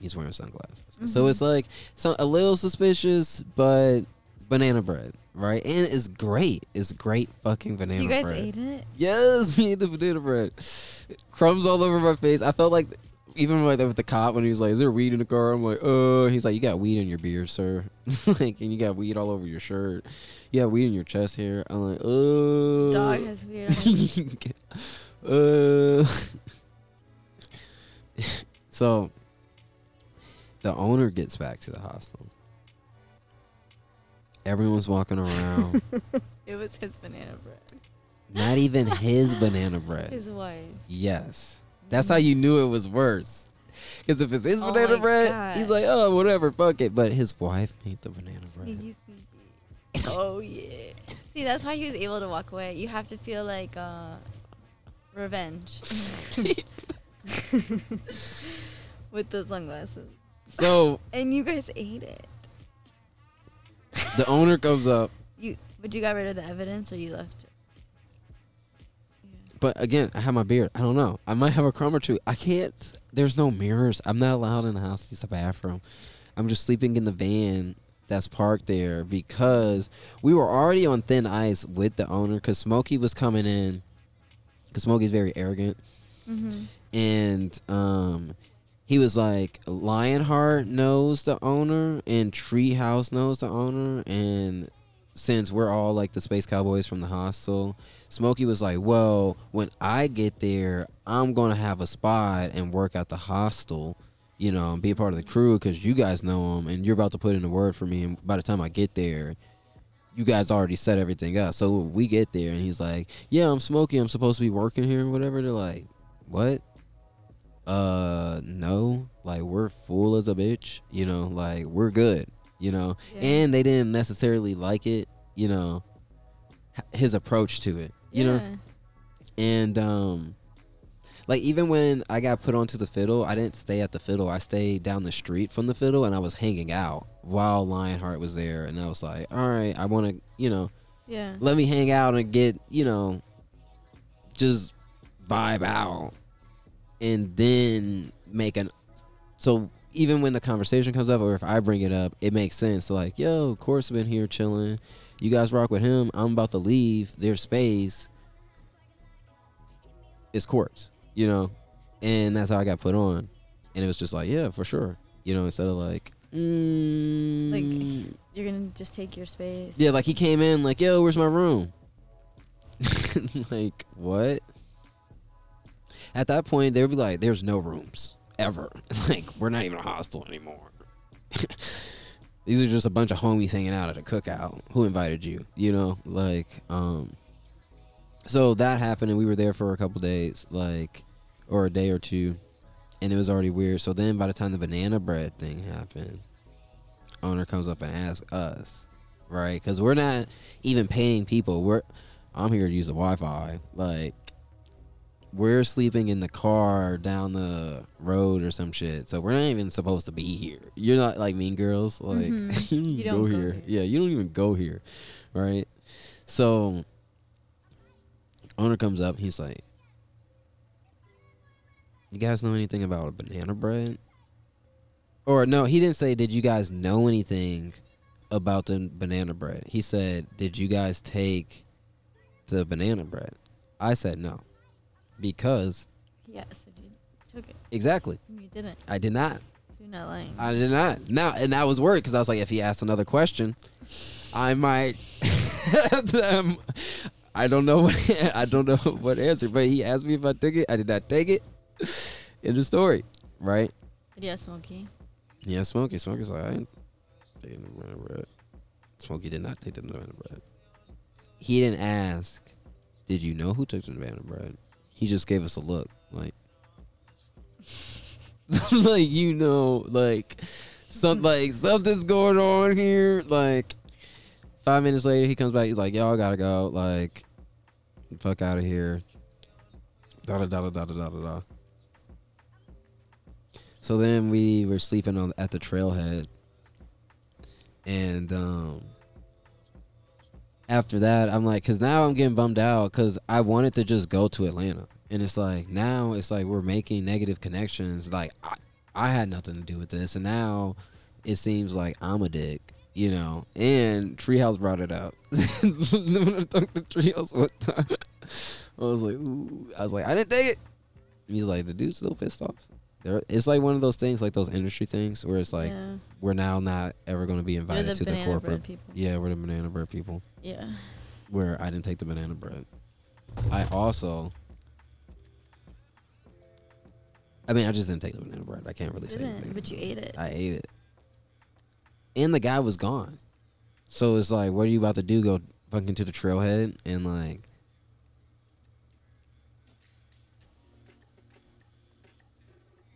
he's wearing sunglasses. So Mhm. it's like so a little suspicious, but banana bread, right? And it's great. It's great fucking banana you guys bread. ate it Yes, me ate the banana bread. Crumbs all over my face. I felt like even like with the cop when he was like, "Is there weed in the car?" I'm like, "Uh." He's like, "You got weed in your beard, sir. like, and you got weed all over your shirt. You got weed in your chest hair." I'm like, "Uh." Dog has weird. uh. so, the owner gets back to the hostel. Everyone's walking around. it was his banana bread. Not even his banana bread. His wife's. Yes. That's how you knew it was worse. Because if it's his Oh banana bread, he's like, oh, whatever, fuck it. But his wife made the banana bread. Oh yeah. See, that's why he was able to walk away. You have to feel like uh, revenge with the sunglasses. So And you guys ate it. the owner comes up, You, but you got rid of the evidence, or you left it. But again, I have my beard. I don't know. I might have a crumb or two. I can't. There's no mirrors. I'm not allowed in the house to use the bathroom. I'm just sleeping in the van that's parked there because we were already on thin ice with the owner because Smokey was coming in. Because Smokey's very arrogant. Mm-hmm. and um he was like Lionheart knows the owner and Treehouse knows the owner and since we're all like the space cowboys from the hostel Smokey was like well when I get there I'm gonna have a spot and work at the hostel you know and be a part of the crew because you guys know him and you're about to put in a word for me and by the time I get there you guys already set everything up so we get there and he's like yeah I'm Smokey I'm supposed to be working here and whatever they're like what? Uh, no. Like we're full as a bitch, you know. Like we're good, you know. Yeah. And they didn't necessarily like it, you know. His approach to it, you know. And um, like even when I got put onto the fiddle, I didn't stay at the fiddle. I stayed down the street from the fiddle, and I was hanging out while Lionheart was there. And I was like, all right, I want to, you know, Yeah. let me hang out and get you know just vibe out and then make an so even when the conversation comes up or if i bring it up it makes sense. Like yo of course been here chilling. You guys rock with him. I'm about to leave their space. It's courts you know? And that's how i got put on. And it was just like yeah for sure. You know instead of like mm, Like- You're gonna just take your space. yeah, like he came in like, "Yo, where's my room?" like, what? At that point, they'd be like, "There's no rooms ever. like, we're not even a hostel anymore. These are just a bunch of homies hanging out at a cookout. Who invited you? You know, like, um." So that happened, and we were there for a couple days, like, or a day or two, and it was already weird. So then, by the time the banana bread thing happened, owner comes up and asks us, right? Because we're not even paying people. We're I'm here to use the Wi-Fi. Like we're sleeping in the car down the road or some shit. So we're not even supposed to be here. You're not like Mean Girls. Like Mhm. you don't, You don't go go here. here. Yeah, you don't even go here, right? So owner comes up. He's like, "You guys know anything about banana bread?" Or no, he didn't say, "Did you guys know anything about the banana bread?" He said, "Did you guys take the banana bread?" I said no, because Yes, if you took it. exactly, You didn't. I did not. You're not lying. I did not. Now, and that was worried because I was like, if he asked another question, I might. um, I don't know what I don't know what answer, but he asked me if I took it. I did not take it. In the story, right? Did you have Smokey? Yeah, Smokey. Smokey's like, I didn't take the banana bread. Smokey did not take the banana bread. He didn't ask, did you know who took the banana bread? He just gave us a look, like, like you know, like some like something's going on here. Like five minutes later, he comes back. He's like, "Y'all gotta go. Like, fuck out of here." Da da da da da da da. So then we were sleeping on at the trailhead, and um, after that, I'm like, cause now I'm getting bummed out, cause I wanted to just go to Atlanta, and it's like now it's like we're making negative connections. Like I, I had nothing to do with this, and now it seems like I'm a dick, you know. And Treehouse brought it up. when I talked to Treehouse one time, I was like, ooh, I was like, I didn't take it. And he's like, the dude's still pissed off. There, it's like one of those things, like those industry things, where it's like yeah. we're now not ever going to be invited to the corporate. Yeah, we're the banana bread people. Yeah. Where I didn't take the banana bread. I also. I mean, I just didn't take the banana bread. I can't really say anything. but you ate it. I ate it. And the guy was gone. So it's like, what are you about to do? Go fucking to the trailhead and like.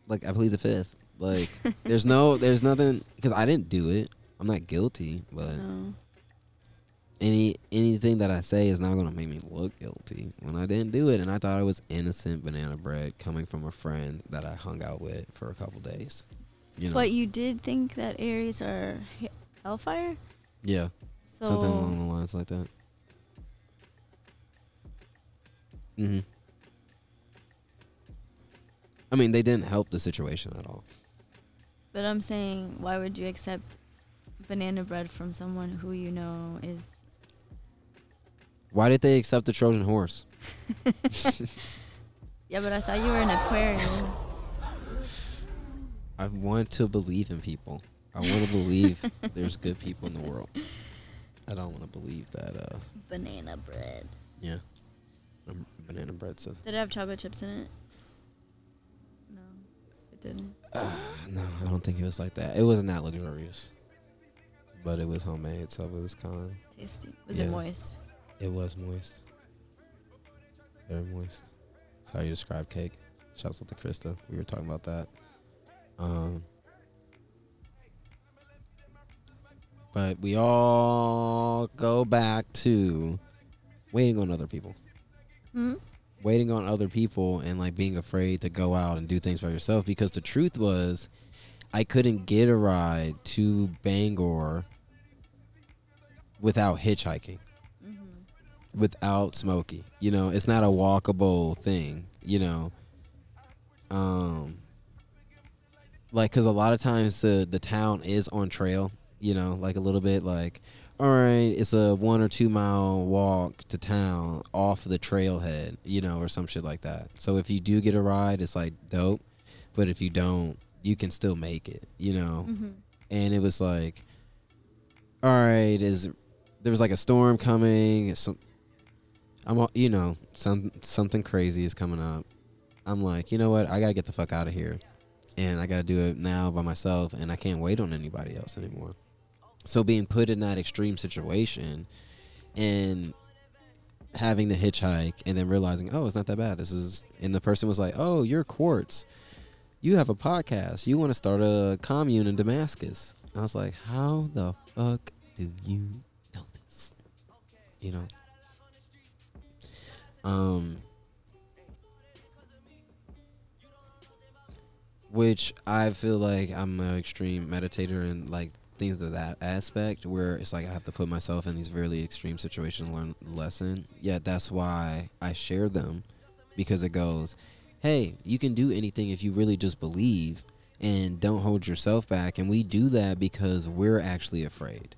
Like, I plead the fifth. Like, there's no, there's nothing, because I didn't do it. I'm not guilty, but No. Any anything that I say is not gonna make me look guilty when I didn't do it, and I thought it was innocent banana bread coming from a friend that I hung out with for a couple days. You know, But you did think that Aries are hellfire? yeah, So something along the lines like that. hmm I mean, they didn't help the situation at all. But I'm saying, why would you accept banana bread from someone who you know is? Why did they accept the Trojan horse? Yeah, but I thought you were an Aquarius. I want to believe in people. I want to believe there's good people in the world. I don't want to believe that. uh banana bread. Yeah. Um, banana bread. So. Did it have chocolate chips in it? No, it didn't. Uh, no, I don't think it was like that. It wasn't that luxurious. But it was homemade, so it was kind of. Tasty. Was Yeah. it moist? It was moist. Very moist. That's how you describe cake. Shouts out to Krista. We were talking about that. Um, but we all go back to waiting on other people. Mm-hmm. waiting on other people and like being afraid to go out and do things for yourself because the truth was I couldn't get a ride to Bangor without hitchhiking. Without Smokey. You know, it's not a walkable thing, you know. Um like cuz a lot of times the the town is on trail, you know, like a little bit like all right, it's a one or two mile walk to town off the trailhead, you know, or some shit like that. So if you do get a ride, it's like dope. But if you don't, you can still make it, you know. Mm-hmm. And it was like, all right, is there was like a storm coming? Some, I'm, all- you know, some something crazy is coming up. I'm like, you know what? I gotta get the fuck out of here, and I gotta do it now by myself, and I can't wait on anybody else anymore. So being put in that extreme situation and having the hitchhike and then realizing, oh, it's not that bad. This is and the person was like, Oh, you're quartz. You have a podcast. You want to start a commune in Damascus. I was like, How the fuck do you know this? You know? Um which I feel like I'm an extreme meditator and like things of that aspect where it's like I have to put myself in these really extreme situations to learn lesson. Yeah, that's why I share them because it goes, hey, you can do anything if you really just believe and don't hold yourself back. And we do that because we're actually afraid.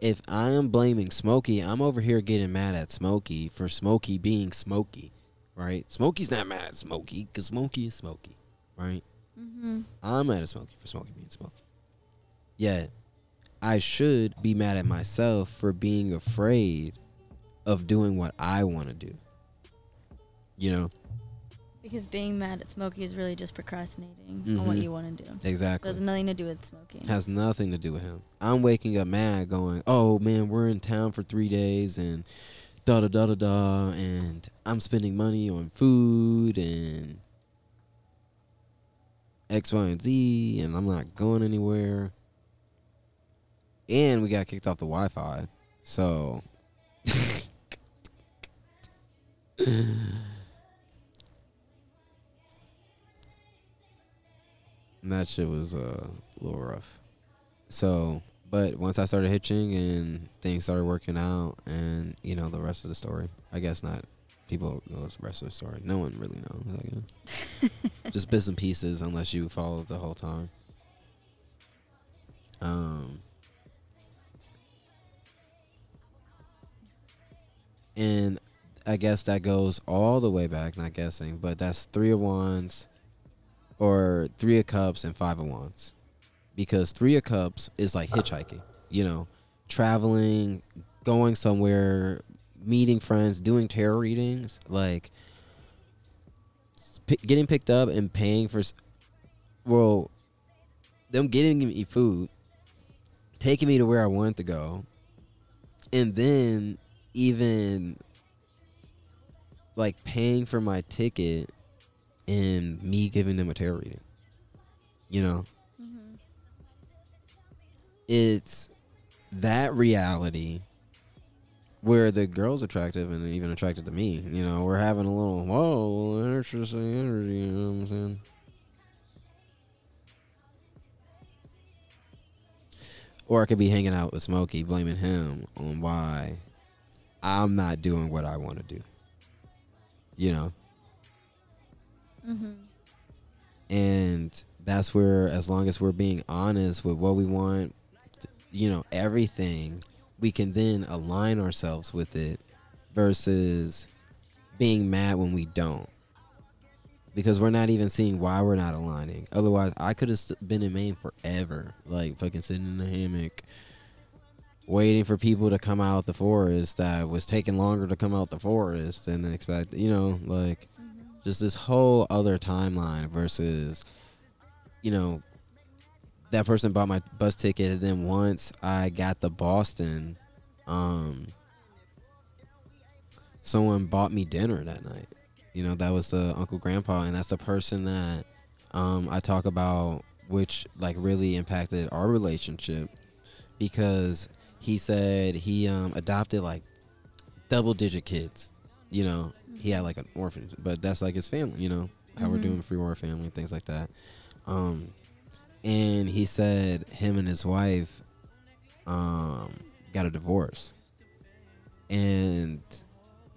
If I am blaming Smokey, I'm over here getting mad at Smokey for Smokey being Smokey, right? Smokey's not mad at Smokey because Smokey is Smokey, right? Mm-hmm. I'm mad at Smokey for Smokey being Smokey. Yet, I should be mad at myself for being afraid of doing what I want to do. You know? Because being mad at Smokey is really just procrastinating on what Mhm. you want to do. So Exactly. it has nothing to do with Smokey. Has nothing to do with him. I'm waking up mad going, oh man, we're in town for three days and da da da da da. And I'm spending money on food and X, Y, and Z. And I'm not going anywhere. And we got kicked off the Wi Fi. So. And that shit was uh, a little rough. So, but once I started hitching and things started working out, and you know the rest of the story. I guess not. People know the rest of the story. No one really knows. I guess. Just bits and pieces, unless you follow it the whole time. Um. And I guess that goes all the way back. Not guessing, but that's three of wands or three of cups and five of wands. Because three of cups is like hitchhiking you know traveling going somewhere meeting friends doing tarot readings like pi- getting picked up and paying for well them getting me food taking me to where i wanted to go and then even like paying for my ticket and me giving them a tarot reading. You know, mm-hmm. it's that reality where the girl's attractive and even attracted to me. You know, we're having a little whoa interesting energy. You know what I'm saying? Or I could be hanging out with Smokey, blaming him on why I'm not doing what I want to do. You know? Mm-hmm. and that's where as long as we're being honest with what we want you know everything we can then align ourselves with it versus being mad when we don't because we're not even seeing why we're not aligning otherwise i could have been in maine forever like fucking sitting in the hammock waiting for people to come out the forest that was taking longer to come out the forest than expected you know like just this whole other timeline versus you know that person bought my bus ticket and then once i got to boston um someone bought me dinner that night. You know that was the uncle grandpa and that's the person that um i talk about which like really impacted our relationship because he said he um adopted like double digit kids you know he had like an orphan but that's like his family you know how we're Mhm. doing free water family things like that. Um and he said him and his wife um got a divorce. And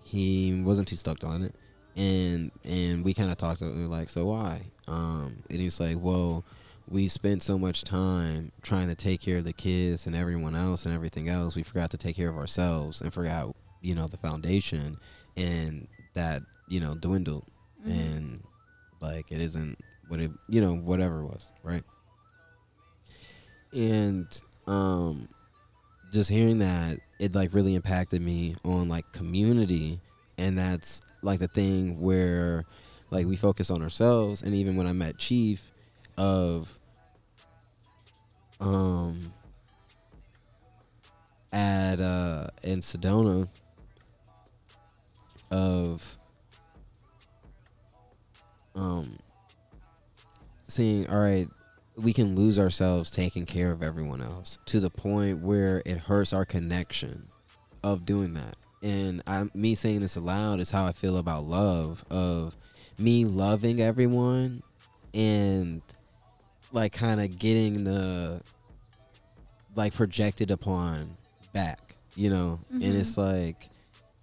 he wasn't too stoked on it. And and we kind of talked we were like so why? Um and he's like well we spent so much time trying to take care of the kids and everyone else and everything else. We forgot to take care of ourselves and forgot you know the foundation. And that you know dwindled. Mm-hmm. and like it isn't what it you know whatever it was right? And um just hearing that it like really impacted me on like community. And that's like the thing where like we focus on ourselves and even when i met chief of um at uh in sedona of um seeing all right we can lose ourselves taking care of everyone else to the point where it hurts our connection of doing that and I, me saying this aloud is how i feel about love of me loving everyone and like kind of getting the like projected upon back you know and Mhm. it's like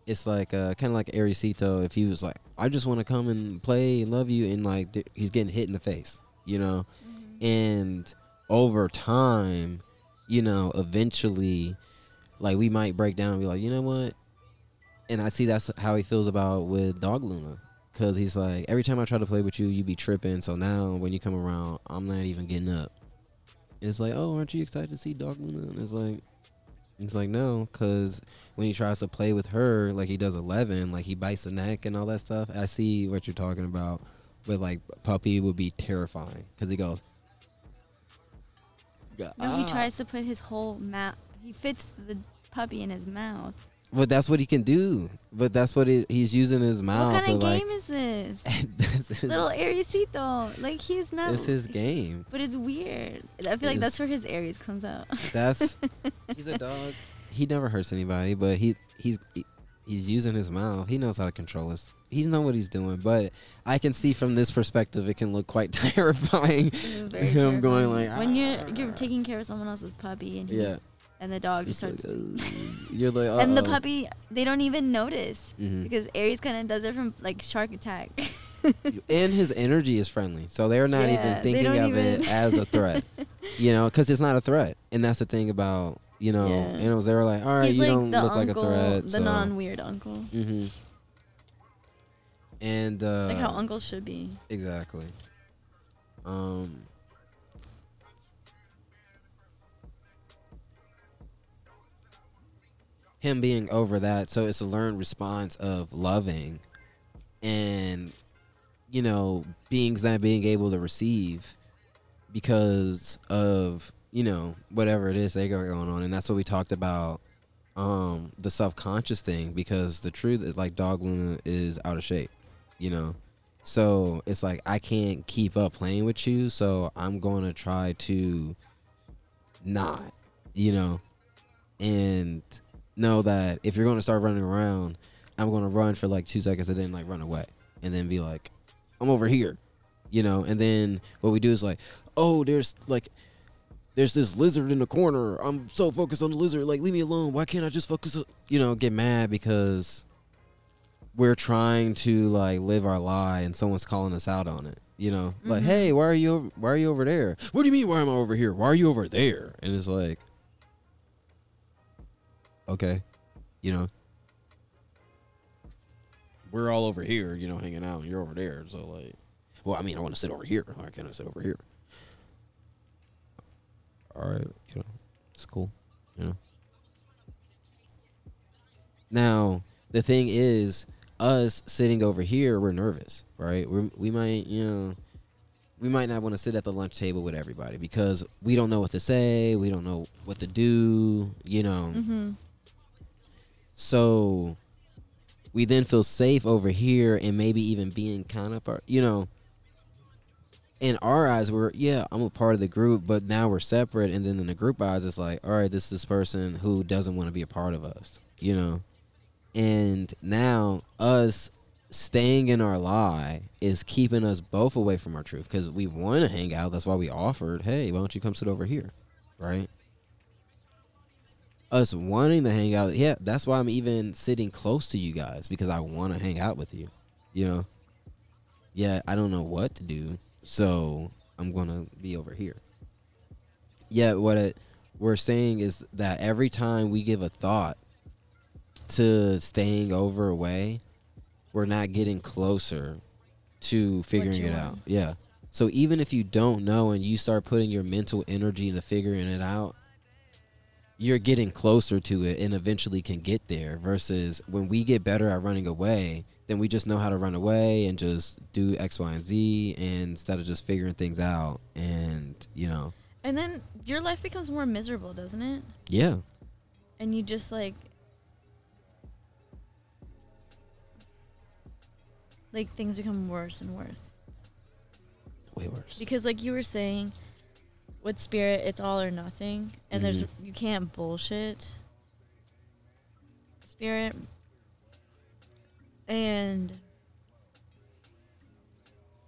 it's like uh, kind of like Arisito if he was like, I just want to come and play and love you, and like th- he's getting hit in the face, you know, and over time, you know, eventually, like we might break down and be like, you know what, and I see that's how he feels about with Dog Luna. Cause he's like, every time I try to play with you, you be tripping. So now when you come around, I'm not even getting up. It's like, oh, aren't you excited to see Dog Luna? And it's like, it's like no, cause when he tries to play with her, like he does Eleven, like he bites the neck and all that stuff. I see what you're talking about, but like puppy would be terrifying because he goes. No, "Ah." he tries to put his whole mouth. He fits the puppy in his mouth. But that's what he can do. But that's what it, he's using his mouth. what kind of like, game is this? this is, Little Aresito. Like he's not. it's his game. But it's weird. I feel like that's where his Aries comes out. That's he's a dog. He never hurts anybody, but he he's he, he's using his mouth. He knows how to control us. He knows what he's doing. But I can see from this perspective, it can look quite terrifying. Very Him going like, when you're "Ah." you're taking care of someone else's puppy and he, Yeah, and the dog just starts like, You're like, and the puppy they don't even notice Mhm. because Aries kind of does it from like shark attack. and his energy is friendly, so they're not Yeah, even thinking of it as a threat. you know, because it's not a threat, and that's the thing about you know. Yeah. Know, they were like, all right, He's you like don't look uncle, like a threat. the so. non-weird uncle, hmm And uh, like how uncles should be. Exactly. Um, him being over that, so it's a learned response of loving, and you know, beings not being able to receive because of you know whatever it is they got going on, and that's what we talked about. Um, the self conscious thing because the truth is like Dog Luna is out of shape, you know. So it's like I can't keep up playing with you, so I'm going to try to not, you know, and know that if you're going to start running around, I'm going to run for like two seconds and then like run away and then be like, I'm over here, you know. And then what we do is like, oh, there's like, there's this lizard in the corner. I'm so focused on the lizard. Like, leave me alone. Why can't I just focus? On, you know, get mad because we're trying to like live our lie and someone's calling us out on it. You know, like, Mhm. hey, why are you why are you over there? What do you mean? Why am I over here? Why are you over there? And it's like, okay, you know, we're all over here, you know, hanging out, and you're over there. So like, well, I mean, I want to sit over here. Why can't I sit over here? All right, you know, it's cool, you know. Now the thing is, us sitting over here, we're nervous, right? We we might, you know, we might not want to sit at the lunch table with everybody because we don't know what to say, we don't know what to do, you know. Mm-hmm. So we then feel safe over here and maybe even being kind of part, you know. In our eyes, we're yeah, I'm a part of the group, but now we're separate. And then in the group eyes, it's like, all right, this is this person who doesn't want to be a part of us, you know. And now us staying in our lie is keeping us both away from our truth because we want to hang out. That's why we offered, hey, why don't you come sit over here, right? Us wanting to hang out. Yeah, that's why I'm even sitting close to you guys because I want to hang out with you. You know. Yeah, I don't know what to do, so I'm gonna be over here. Yeah, what it, we're saying is that every time we give a thought to staying over away, we're not getting closer to figuring it want. out. Yeah. So even if you don't know and you start putting your mental energy into figuring it out, you're getting closer to it and eventually can get there versus when we get better at running away then we just know how to run away and just do x y and z and instead of just figuring things out and you know And then your life becomes more miserable, doesn't it? yeah And you just like like things become worse and worse. way worse Because like you were saying with spirit it's all or nothing and there's Mhm. you can't bullshit spirit and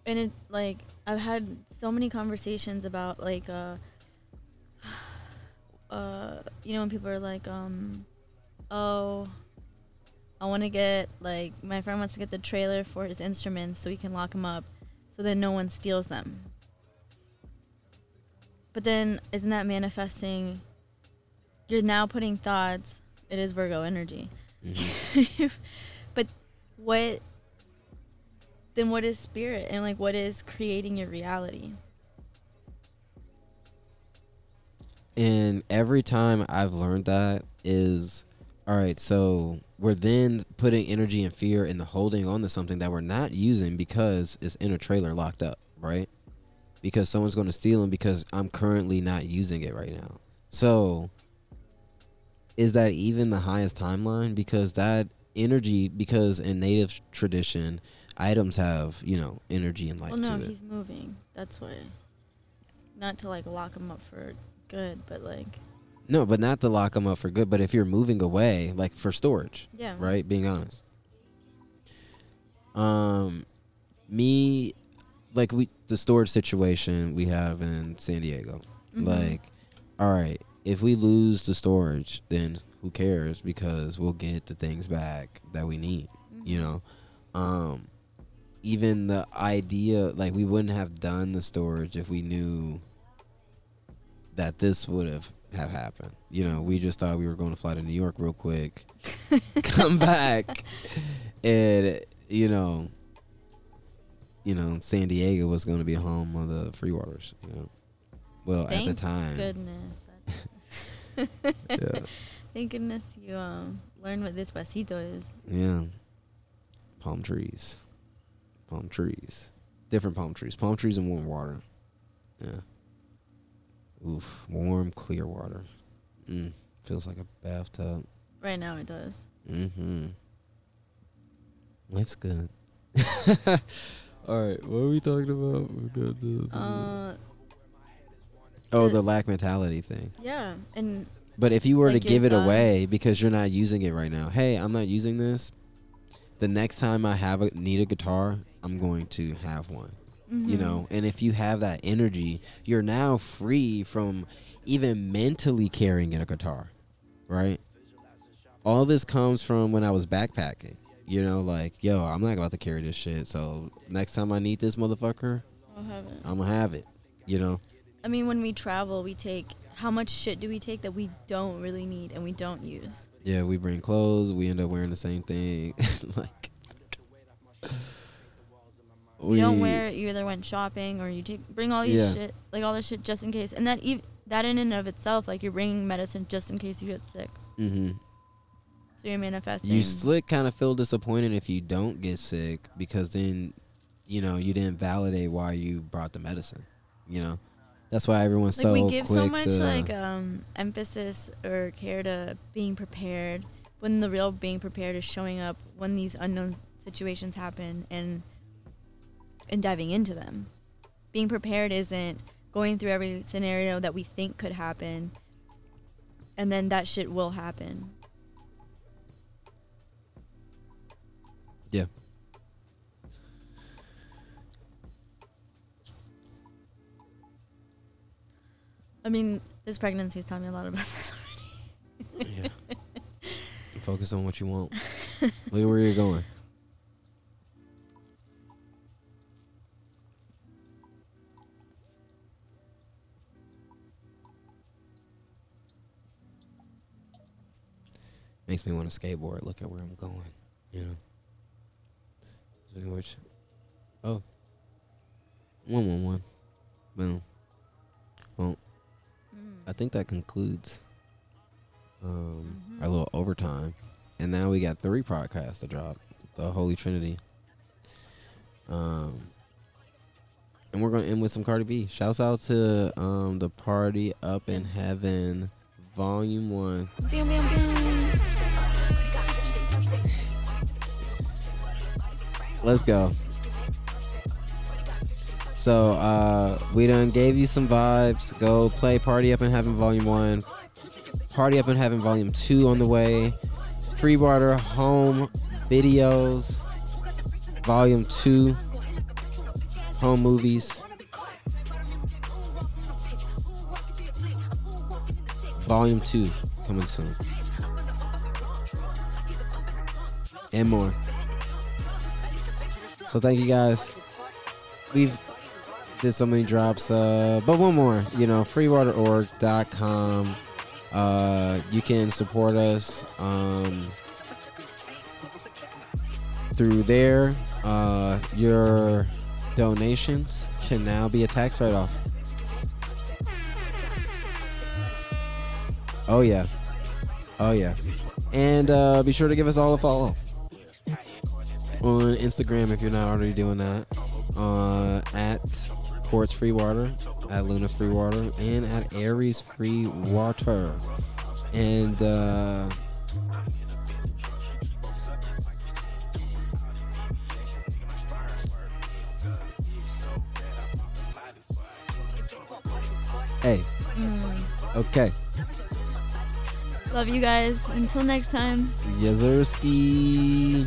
and it like I've had so many conversations about like uh uh you know when people are like um oh I want to get like my friend wants to get the trailer for his instruments so he can lock them up so that no one steals them. But then isn't that manifesting you're now putting thoughts it is Virgo energy. Mhm. but what then what is spirit and like what is creating your reality? and every time i've learned that is all right so we're then putting energy and fear into holding on to something that we're not using because it's in a trailer locked up right because someone's going to steal them because i'm currently not using it right now so is that even the highest timeline because that energy because in native tradition items have you know energy and life well no, to it he's moving. That's why. Not to like lock him up for good, but like no but not to lock them up for good but if you're moving away like for storage yeah. right? Being honest. Um, me, like we the storage situation we have in San Diego. Mhm. Like, all right, if we lose the storage, then who cares? Because we'll get the things back that we need. You Mhm. know, um, even the idea like we wouldn't have done the storage if we knew that this would have have happened. You know, we just thought we were going to fly to New York real quick, come back, and you know, you know, San Diego was going to be home of the free waters. You know, well at the Thank time, Goodness. yeah, Thank goodness you um learned what this pasito is. yeah, palm trees, palm trees, different palm trees, palm trees and warm water. Yeah. Oof, warm, clear water. Mm, feels like a bathtub. Right now it does. Mm-hmm. Life's good. All right, what are we talking about? We got the- the- Uh, oh, the- the lack mentality thing. yeah, and But if you were Like to your give it guns. away because you're not using it right now, hey, I'm not using this. The next time I have a need a guitar, I'm going to have one. You mhm. know, and if you have that energy, you're now free from even mentally carrying a guitar, right? All this comes from when I was backpacking. You know, like, yo, I'm not about to carry this shit. So next time I need this motherfucker, I'll have it. I'm gonna have it. You know, I mean, when we travel, we take how much shit do we take that we don't really need and we don't use? yeah, we bring clothes, we end up wearing the same thing. like, you don't wear it. You either went shopping or you take bring all these Yeah. shit, like all this shit, just in case. And that ev- that in and of itself, like you're bringing medicine just in case you get sick. Mm-hmm. So you're manifesting. You slick kind of feel disappointed if you don't get sick because then, you know, you didn't validate why you brought the medicine. You know, that's why everyone's like so we give so much to- like um emphasis or care to being prepared when the real being prepared is showing up when these unknown situations happen and and diving into them being prepared isn't going through every scenario that we think could happen and then that shit will happen yeah. i mean this pregnancy has taught me a lot about that yeah. Focus on what you want. Look at where you're going. Makes me want to skateboard. Look at where I'm going. You know. Speaking of which, oh, one one one, boom. Well, I think that concludes um, our Mhm. little overtime, and now we got three podcasts to drop. The Holy Trinity. Um, and we're gonna end with some Cardi B. Shouts out to um the Party Up in Heaven, Volume One. Pew, pew, pew. Let's go. So uh we done gave you some vibes. Go play Party Up in Heaven Volume One. Party Up in Heaven Volume Two on the way. Free Water Home Videos Volume Two. Home Movies. Volume Two coming soon. And more. So thank you guys. We've did so many drops, uh, but one more. You know, freewaterorg.com. Uh, you can support us um, through there. Uh, your donations can now be a tax write-off. Oh yeah, oh yeah, and uh, be sure to give us all a follow on Instagram if you're not already doing that. Uh, at Quartz Free Water, at Luna Free Water, and at Aries Free Water. And uh, hey, Mm. okay, love you guys until next time Yazerski.